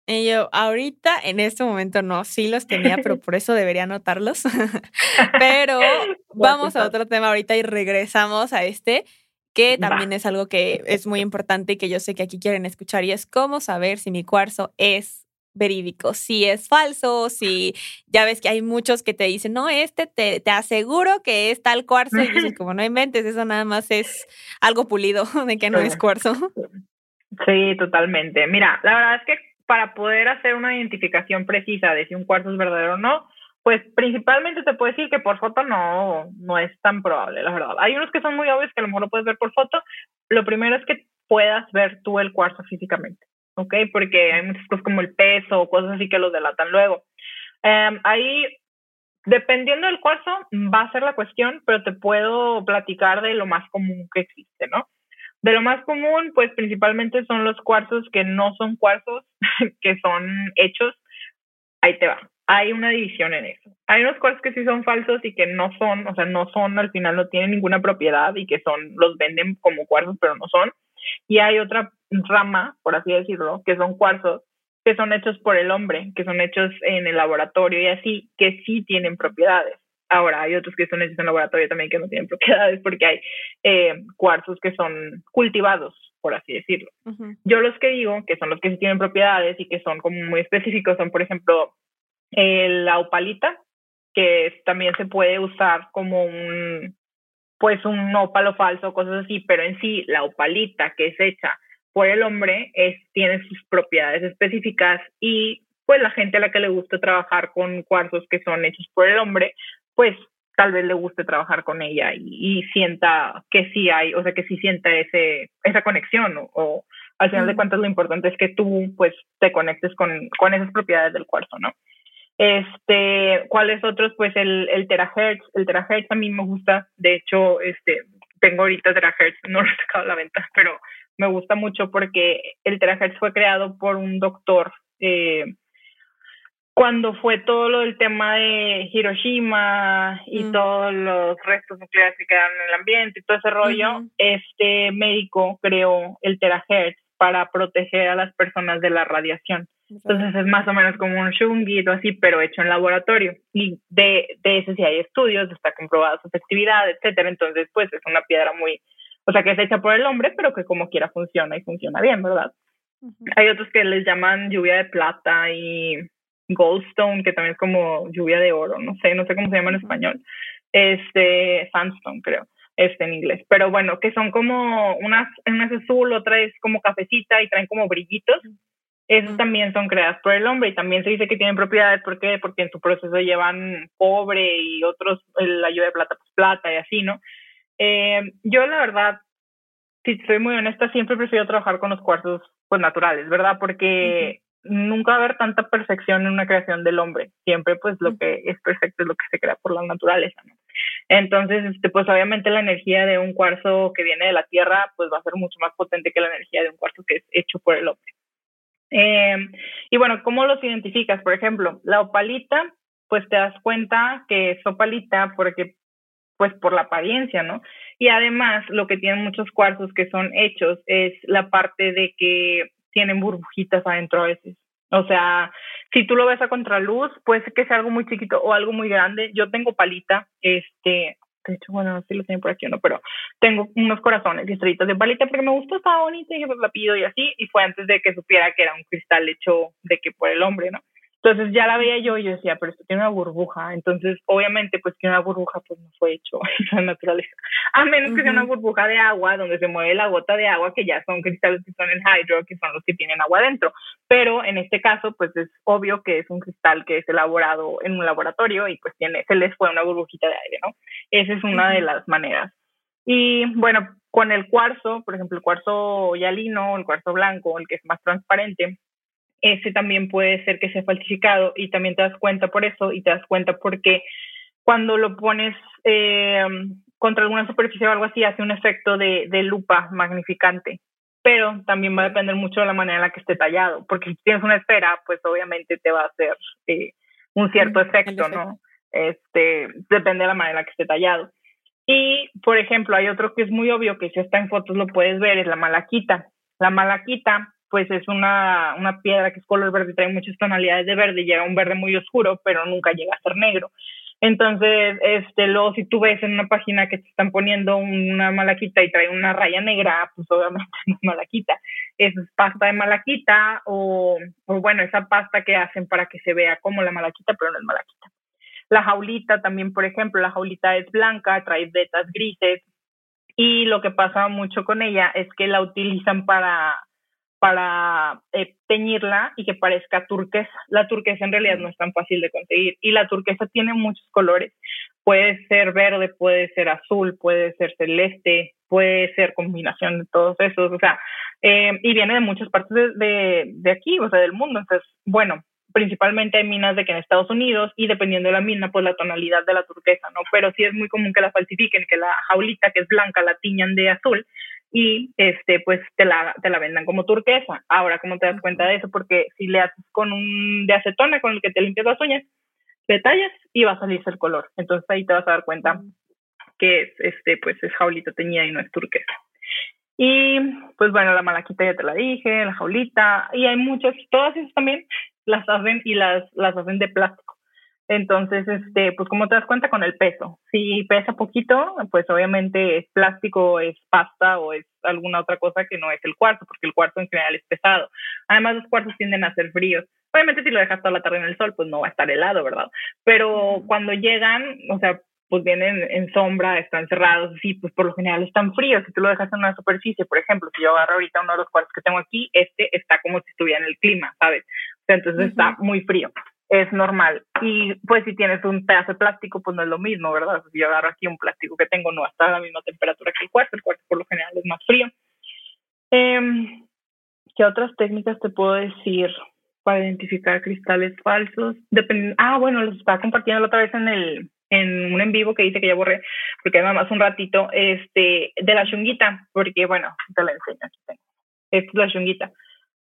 Y yo, ahorita, en este momento no, sí los tenía, pero por eso debería anotarlos. *laughs* pero *laughs* vamos a otro tema ahorita y regresamos a este que también es algo que es muy importante y que yo sé que aquí quieren escuchar y es cómo saber si mi cuarzo es verídico, si es falso, si ya ves que hay muchos que te dicen, no, este te, te aseguro que es tal cuarzo y dices, *laughs* como no inventes, eso nada más es algo pulido *laughs* de que no es cuarzo. Sí, totalmente. Mira, la verdad es que para poder hacer una identificación precisa de si un cuarzo es verdadero o no, pues principalmente te puedo decir que por foto no, no es tan probable, la verdad. Hay unos que son muy obvios que a lo mejor lo puedes ver por foto. Lo primero es que puedas ver tú el cuarzo físicamente, ¿ok? Porque hay muchas cosas como el peso o cosas así que los delatan luego. Em, ahí, dependiendo del cuarzo, va a ser la cuestión, pero te puedo platicar de lo más común que existe, ¿no? De lo más común, pues principalmente son los cuarzos que no son cuarzos, *laughs* que son hechos. Ahí te va hay una división en eso. Hay unos cuarzos que sí son falsos y que no son, o sea, no son, al final no tienen ninguna propiedad y que son, los venden como cuarzos, pero no son. Y hay otra rama, por así decirlo, que son cuarzos que son hechos por el hombre, que son hechos en el laboratorio y así, que sí tienen propiedades. Ahora, hay otros que son hechos en laboratorio también que no tienen *laughs* propiedades porque hay eh, cuarzos que son cultivados, por así decirlo. Yo los que digo, que son los que sí tienen propiedades y que son como muy específicos, son, por ejemplo, la opalita, que también se puede usar como un, pues un ópalo falso, cosas así, pero en sí la opalita que es hecha por el hombre es, tiene sus propiedades específicas y pues la gente a la que le gusta trabajar con cuarzos que son hechos por el hombre, pues tal vez le guste trabajar con ella y, sienta que sí hay, o sea, que sí sienta ese, esa conexión o, al final de cuentas lo importante es que tú pues te conectes con, con esas propiedades del cuarzo, ¿no? Este, ¿cuáles otros? Pues el, el terahertz, el terahertz a mí me gusta, de hecho, este, tengo ahorita terahertz, no lo he sacado a la venta, pero me gusta mucho porque el terahertz fue creado por un doctor eh, cuando fue todo lo del tema de Hiroshima y mm. todos los restos nucleares que quedaron en el ambiente y todo ese rollo, este médico creó el terahertz para proteger a las personas de la radiación. Entonces es más o menos como un shungito así, pero hecho en laboratorio. Y de, de ese sí hay estudios, está comprobada su efectividad, etcétera. Entonces, pues es una piedra muy, o sea, que es hecha por el hombre, pero que como quiera funciona y funciona bien, ¿verdad? Hay otros que les llaman lluvia de plata y goldstone, que también es como lluvia de oro, no sé, no sé cómo se llama en español. Este, sandstone, creo, este en inglés. Pero bueno, que son como unas, una es azul, otra es como cafecita y traen como brillitos. Esos también son creadas por el hombre y también se dice que tienen propiedades, ¿por qué? Porque en su proceso llevan cobre y otros, la lluvia de plata, pues plata y así, ¿no? Eh, yo la verdad, si soy muy honesta, siempre prefiero trabajar con los cuarzos pues naturales, ¿verdad? Porque nunca va a haber tanta perfección en una creación del hombre. Siempre pues lo que es perfecto es lo que se crea por la naturaleza, ¿no? Entonces, este, pues obviamente la energía de un cuarzo que viene de la tierra pues va a ser mucho más potente que la energía de un cuarzo que es hecho por el hombre. Eh, y bueno, ¿cómo los identificas? Por ejemplo, la opalita, pues te das cuenta que es opalita porque pues por la apariencia, ¿no? Y además lo que tienen muchos cuarzos que son hechos es la parte de que tienen burbujitas adentro a veces. O sea, si tú lo ves a contraluz, puede ser que sea algo muy chiquito o algo muy grande. Yo tengo palita, este, de hecho, bueno, no sé si lo tienen por aquí o no, pero tengo unos corazones y estrellitas de palita porque me gustó, estaba bonita y dije, pues la pido y así, y fue antes de que supiera que era un cristal hecho de que por el hombre, ¿no? Entonces ya la veía yo y yo decía, pero esto tiene una burbuja. Entonces, obviamente, pues que una burbuja pues no fue hecho *laughs* en la naturaleza. A menos que sea una burbuja de agua donde se mueve la gota de agua, que ya son cristales que son en hydro, que son los que tienen agua dentro. Pero en este caso, pues es obvio que es un cristal que es elaborado en un laboratorio y pues tiene, se les fue una burbujita de aire, ¿no? Esa es una de las maneras. Y bueno, con el cuarzo, por ejemplo, el cuarzo yalino, el cuarzo blanco, el que es más transparente, ese también puede ser que sea falsificado y también te das cuenta por eso y te das cuenta porque cuando lo pones eh, contra alguna superficie o algo así hace un efecto de, de, lupa magnificante. Pero también va a depender mucho de la manera en la que esté tallado, porque si tienes una esfera, pues obviamente te va a hacer eh, un cierto efecto, ¿no? Este, depende de la manera en la que esté tallado. Y, por ejemplo, hay otro que es muy obvio que si está en fotos lo puedes ver, es la malaquita. La malaquita pues es una, una piedra que es color verde, trae muchas tonalidades de verde, llega a un verde muy oscuro, pero nunca llega a ser negro. Entonces, este, luego si tú ves en una página que te están poniendo una malaquita y trae una raya negra, pues obviamente *laughs* no es malaquita. Es pasta de malaquita o, o bueno, esa pasta que hacen para que se vea como la malaquita, pero no es malaquita. La jaulita también, por ejemplo, la jaulita es blanca, trae vetas grises y lo que pasa mucho con ella es que la utilizan para para eh, teñirla y que parezca turquesa. La turquesa en realidad no es tan fácil de conseguir y la turquesa tiene muchos colores. Puede ser verde, puede ser azul, puede ser celeste, puede ser combinación de todos esos, o sea, eh, y viene de muchas partes de, de, aquí, o sea, del mundo. Entonces, bueno, principalmente hay minas de que en Estados Unidos y dependiendo de la mina, pues la tonalidad de la turquesa, ¿no? Pero sí es muy común que la falsifiquen, que la jaulita que es blanca la tiñan de azul y este pues te la, te la vendan como turquesa. Ahora, ¿cómo te das cuenta de eso? Porque si le haces con un de acetona con el que te limpias las uñas, detallas y va a salirse el color. Entonces ahí te vas a dar cuenta que es, este pues es jaulita teñida y no es turquesa. Y pues bueno, la malaquita ya te la dije, la jaulita, y hay muchas, todas esas también las hacen y las, las hacen de plástico. Entonces, este, pues como te das cuenta con el peso, si pesa poquito, pues obviamente es plástico, es pasta o es alguna otra cosa que no es el cuarzo, porque el cuarzo en general es pesado. Además, los cuarzos tienden a ser fríos. Obviamente, si lo dejas toda la tarde en el sol, pues no va a estar helado, ¿verdad? Pero cuando llegan, o sea, pues vienen en sombra, están cerrados, sí, pues por lo general están fríos. Si tú lo dejas en una superficie, por ejemplo, si yo agarro ahorita uno de los cuartos que tengo aquí, este está como si estuviera en el clima, ¿sabes? O sea, entonces está muy frío. Es normal. Y pues si tienes un pedazo de plástico, pues no es lo mismo, ¿verdad? Si agarro aquí un plástico que tengo, no está a la misma temperatura que el cuarto. El cuarto por lo general es más frío. Eh, ¿Qué otras técnicas te puedo decir para identificar cristales falsos? Depend ah, bueno, los estaba compartiendo la otra vez en el en un en vivo que dice que ya borré, porque nada más un ratito, este, de la chunguita, porque bueno, te la enseño. Esta es la chunguita.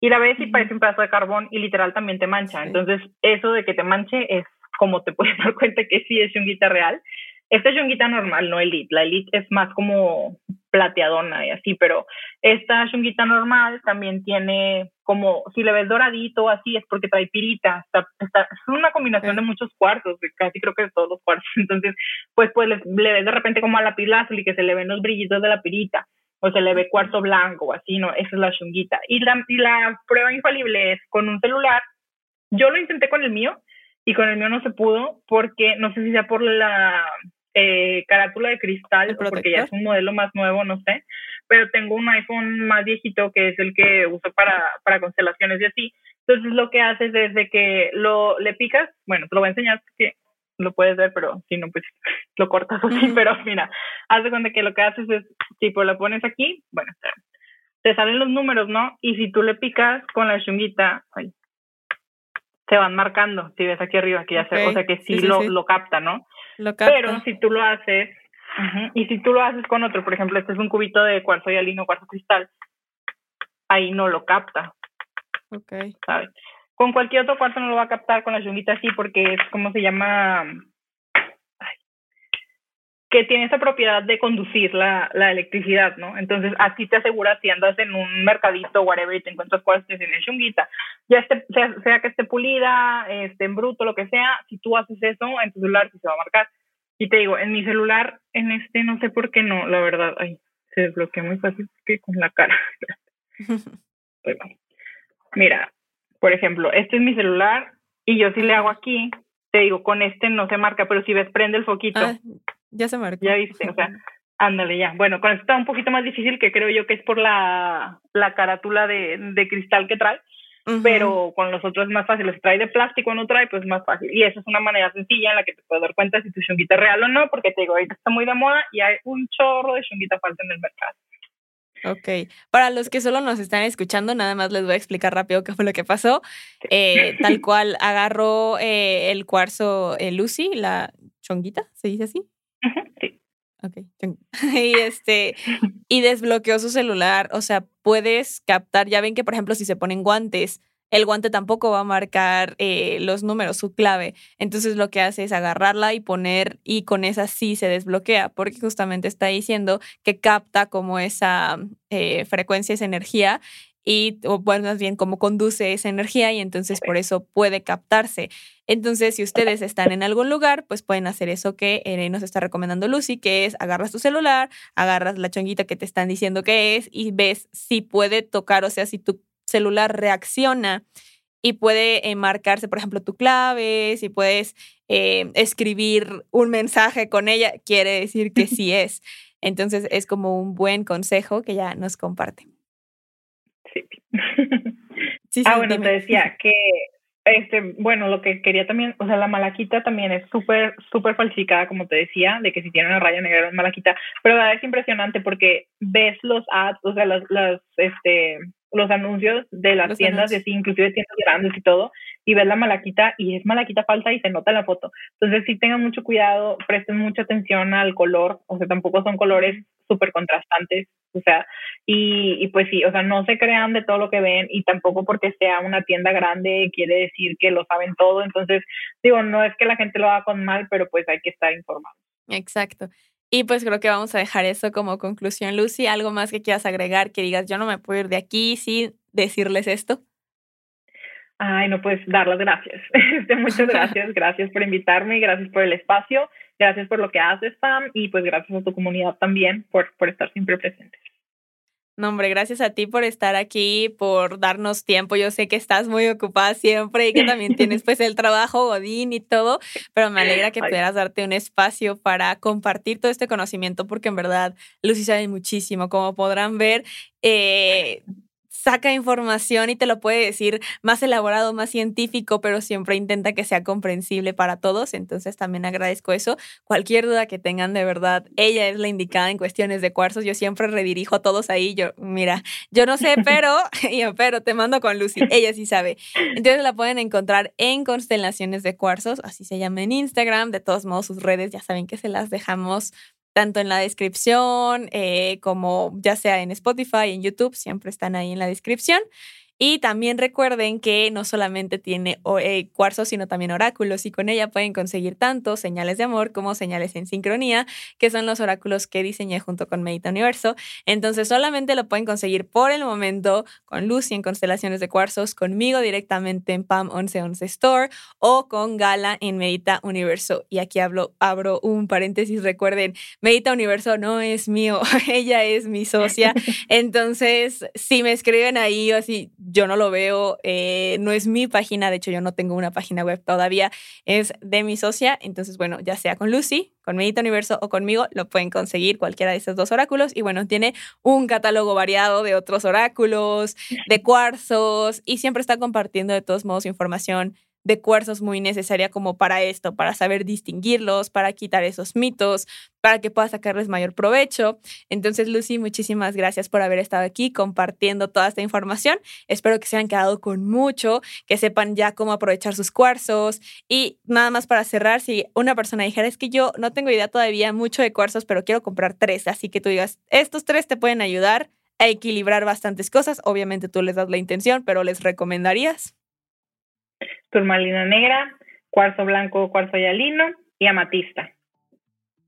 Y la ves y parece un pedazo de carbón y literal también te mancha. Entonces, eso de que te manche es como te *laughs* puedes dar cuenta que sí es chunguita real. Esta es chunguita normal, no elite. La elite es más como plateadona y así, pero esta chunguita normal también tiene como, si le ves doradito así, es porque trae pirita. Está, es una combinación de muchos cuartos, casi creo que de todos los cuartos. *laughs* Entonces, pues, pues le, ves de repente como a la pila y que se le ven los brillitos de la pirita o se le ve cuarto blanco o así, ¿no? Esa es la chunguita. Y la, y la prueba infalible es con un celular. Yo lo intenté con el mío y con el mío no se pudo porque no sé si sea por la eh, carátula de cristal, porque ya es un modelo más nuevo, no sé, pero tengo un iPhone más viejito que es el que uso para, para constelaciones y así. Entonces lo que haces es de que lo le picas, bueno, te lo voy a enseñar que lo puedes ver, pero si no, pues *laughs* lo cortas así, pero mira, haz de cuenta que lo que haces es, tipo, lo pones aquí, bueno, te salen los números, ¿no? Y si tú le picas con la chunguita, se van marcando, si ves aquí arriba, que ya se, o sea que sí, lo, lo capta, ¿no? Pero si tú lo haces, y si tú lo haces con otro, por ejemplo, este es un cubito de cuarzo hialino, cuarzo cristal, ahí no lo capta. Ok. ¿Sabes? Con cualquier otro cuarzo no lo va a captar, con la yunguita sí, porque es como se llama, que tiene esa propiedad de conducir la, la, electricidad, ¿no? Entonces, así te aseguras si andas en un mercadito, whatever, y te encuentras cuarzo que tiene chunguita, ya esté, sea, sea, que esté pulida, esté en bruto, lo que sea, si tú haces eso en tu celular, sí se va a marcar. Y te digo, en mi celular, en este, no sé por qué no, la verdad, ay, se desbloquea muy fácil que con la cara. *laughs* Mira, por ejemplo, este es mi celular y yo si le hago aquí, te digo, con este no se marca, pero si ves, prende el foquito. Ah, ya se marcó. Ya viste, o sea, ándale ya. Bueno, con esto está un poquito más difícil, que creo yo que es por la, la carátula de, de cristal que trae, pero con los otros es más fácil. Si trae de plástico o no trae, pues más fácil. Y esa es una manera sencilla en la que te puedes dar cuenta si tu chunguita es real o no, porque te digo, ahorita está muy de moda y hay un chorro de chunguita falta en el mercado. Ok, para los que solo nos están escuchando, nada más les voy a explicar rápido qué fue lo que pasó. Eh, tal *laughs* cual agarró eh, el cuarzo eh, Lucy, la chonguita, ¿se dice así? sí. Ok. *laughs* Y este, y desbloqueó su celular. O sea, puedes captar, ya ven que, por ejemplo, si se ponen guantes, el guante tampoco va a marcar eh, los números, su clave. Entonces lo que hace es agarrarla y poner, y con esa sí se desbloquea, porque justamente está diciendo que capta como esa eh, frecuencia, esa energía, y, o bueno, más bien cómo conduce esa energía y entonces por eso puede captarse. Entonces, si ustedes están en algún lugar, pues pueden hacer eso que eh, nos está recomendando Lucy, que es agarras tu celular, agarras la chonguita que te están diciendo que es y ves si puede tocar, o sea, si tu celular reacciona y puede eh, marcarse, por ejemplo, tu clave, si puedes eh, escribir un mensaje con ella, quiere decir que *laughs* sí es. Entonces, es como un buen consejo que ya nos comparte. Sí. ah, bueno, te *laughs* decía que, este, bueno, lo que quería también, o sea, la malaquita también es súper, súper falsificada, como te decía, de que si tiene una raya negra es malaquita, pero la verdad es impresionante porque ves los ads, o sea, las, las, este, los anuncios de las tiendas, y así, inclusive tiendas grandes y todo, y ves la malaquita y es malaquita falsa y se nota en la foto. Entonces sí tengan mucho cuidado, presten mucha atención al color, o sea, tampoco son colores súper contrastantes, o sea, y, y, pues sí, o sea, no se crean de todo lo que ven y tampoco porque sea una tienda grande quiere decir que lo saben todo, entonces digo, no es que la gente lo haga con mal, pero pues hay que estar informado. Exacto. Y pues creo que vamos a dejar eso como conclusión. Lucy, ¿algo más que quieras agregar? Que digas, yo no me puedo ir de aquí sin decirles esto. Ay, no, pues dar las gracias. *laughs* Este, muchas gracias, *laughs* gracias por invitarme, gracias por el espacio, gracias por lo que haces, Pam, y pues gracias a tu comunidad también por, por estar siempre presentes. No, hombre, gracias a ti por estar aquí, por darnos tiempo. Yo sé que estás muy ocupada siempre y que también tienes pues el trabajo Godín y todo, pero me alegra que pudieras darte un espacio para compartir todo este conocimiento porque en verdad Lucy sabe muchísimo. Como podrán ver, eh, saca información y te lo puede decir más elaborado, más científico, pero siempre intenta que sea comprensible para todos. Entonces también agradezco eso. Cualquier duda que tengan, de verdad, ella es la indicada en cuestiones de cuarzos. Yo siempre redirijo a todos ahí. Yo, mira, yo no sé, pero, *laughs* *laughs* pero te mando con Lucy. Ella sí sabe. Entonces la pueden encontrar en Constelaciones de Cuarzos, así se llama en Instagram. De todos modos, sus redes ya saben que se las dejamos tanto en la descripción eh, como ya sea en Spotify, en YouTube, siempre están ahí en la descripción. Y también recuerden que no solamente tiene eh, cuarzos, sino también oráculos y con ella pueden conseguir tanto señales de amor como señales en sincronía, que son los oráculos que diseñé junto con Medita Universo. Entonces solamente lo pueden conseguir por el momento con Lucy en Constelaciones de Cuarzos, conmigo directamente en PAM 1111 Store o con Gala en Medita Universo. Y aquí hablo, abro un paréntesis, recuerden, Medita Universo no es mío, *laughs* ella es mi socia. *laughs* Entonces, si me escriben ahí o así, yo no lo veo, eh, no es mi página, de hecho yo no tengo una página web todavía, es de mi socia, entonces bueno, ya sea con Lucy, con Medita Universo o conmigo, lo pueden conseguir cualquiera de esos dos oráculos y bueno, tiene un catálogo variado de otros oráculos, de cuarzos y siempre está compartiendo de todos modos información de cuarzos muy necesaria como para esto, para saber distinguirlos, para quitar esos mitos, para que pueda sacarles mayor provecho. Entonces, Lucy, muchísimas gracias por haber estado aquí compartiendo toda esta información. Espero que se hayan quedado con mucho, que sepan ya cómo aprovechar sus cuarzos. Y nada más para cerrar, si una persona dijera, es que yo no tengo idea todavía mucho de cuarzos, pero quiero comprar tres, así que tú digas, estos tres te pueden ayudar a equilibrar bastantes cosas. Obviamente tú les das la intención, pero les recomendarías turmalina negra, cuarzo blanco, cuarzo hialino y amatista.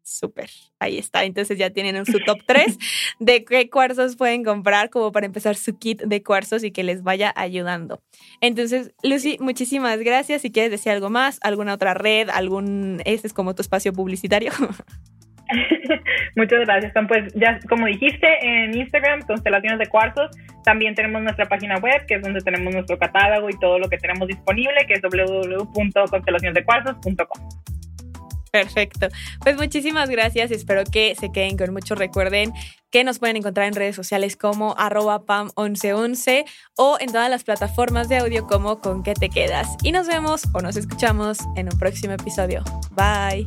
Súper, ahí está. Entonces ya tienen su top 3 de qué cuarzos pueden comprar como para empezar su kit de cuarzos y que les vaya ayudando. Entonces, Lucy, muchísimas gracias. Si quieres decir algo más, alguna otra red, algún, este es como tu espacio publicitario. *laughs* *laughs* Muchas gracias, Pues ya como dijiste, en Instagram, Constelaciones de Cuarzos, también tenemos nuestra página web, que es donde tenemos nuestro catálogo y todo lo que tenemos disponible, que es www.constelacionesdecuarzos.com. Perfecto. Pues muchísimas gracias. Espero que se queden con mucho. Recuerden que nos pueden encontrar en redes sociales como arroba pam1111 o en todas las plataformas de audio como con que te quedas. Y nos vemos o nos escuchamos en un próximo episodio. Bye.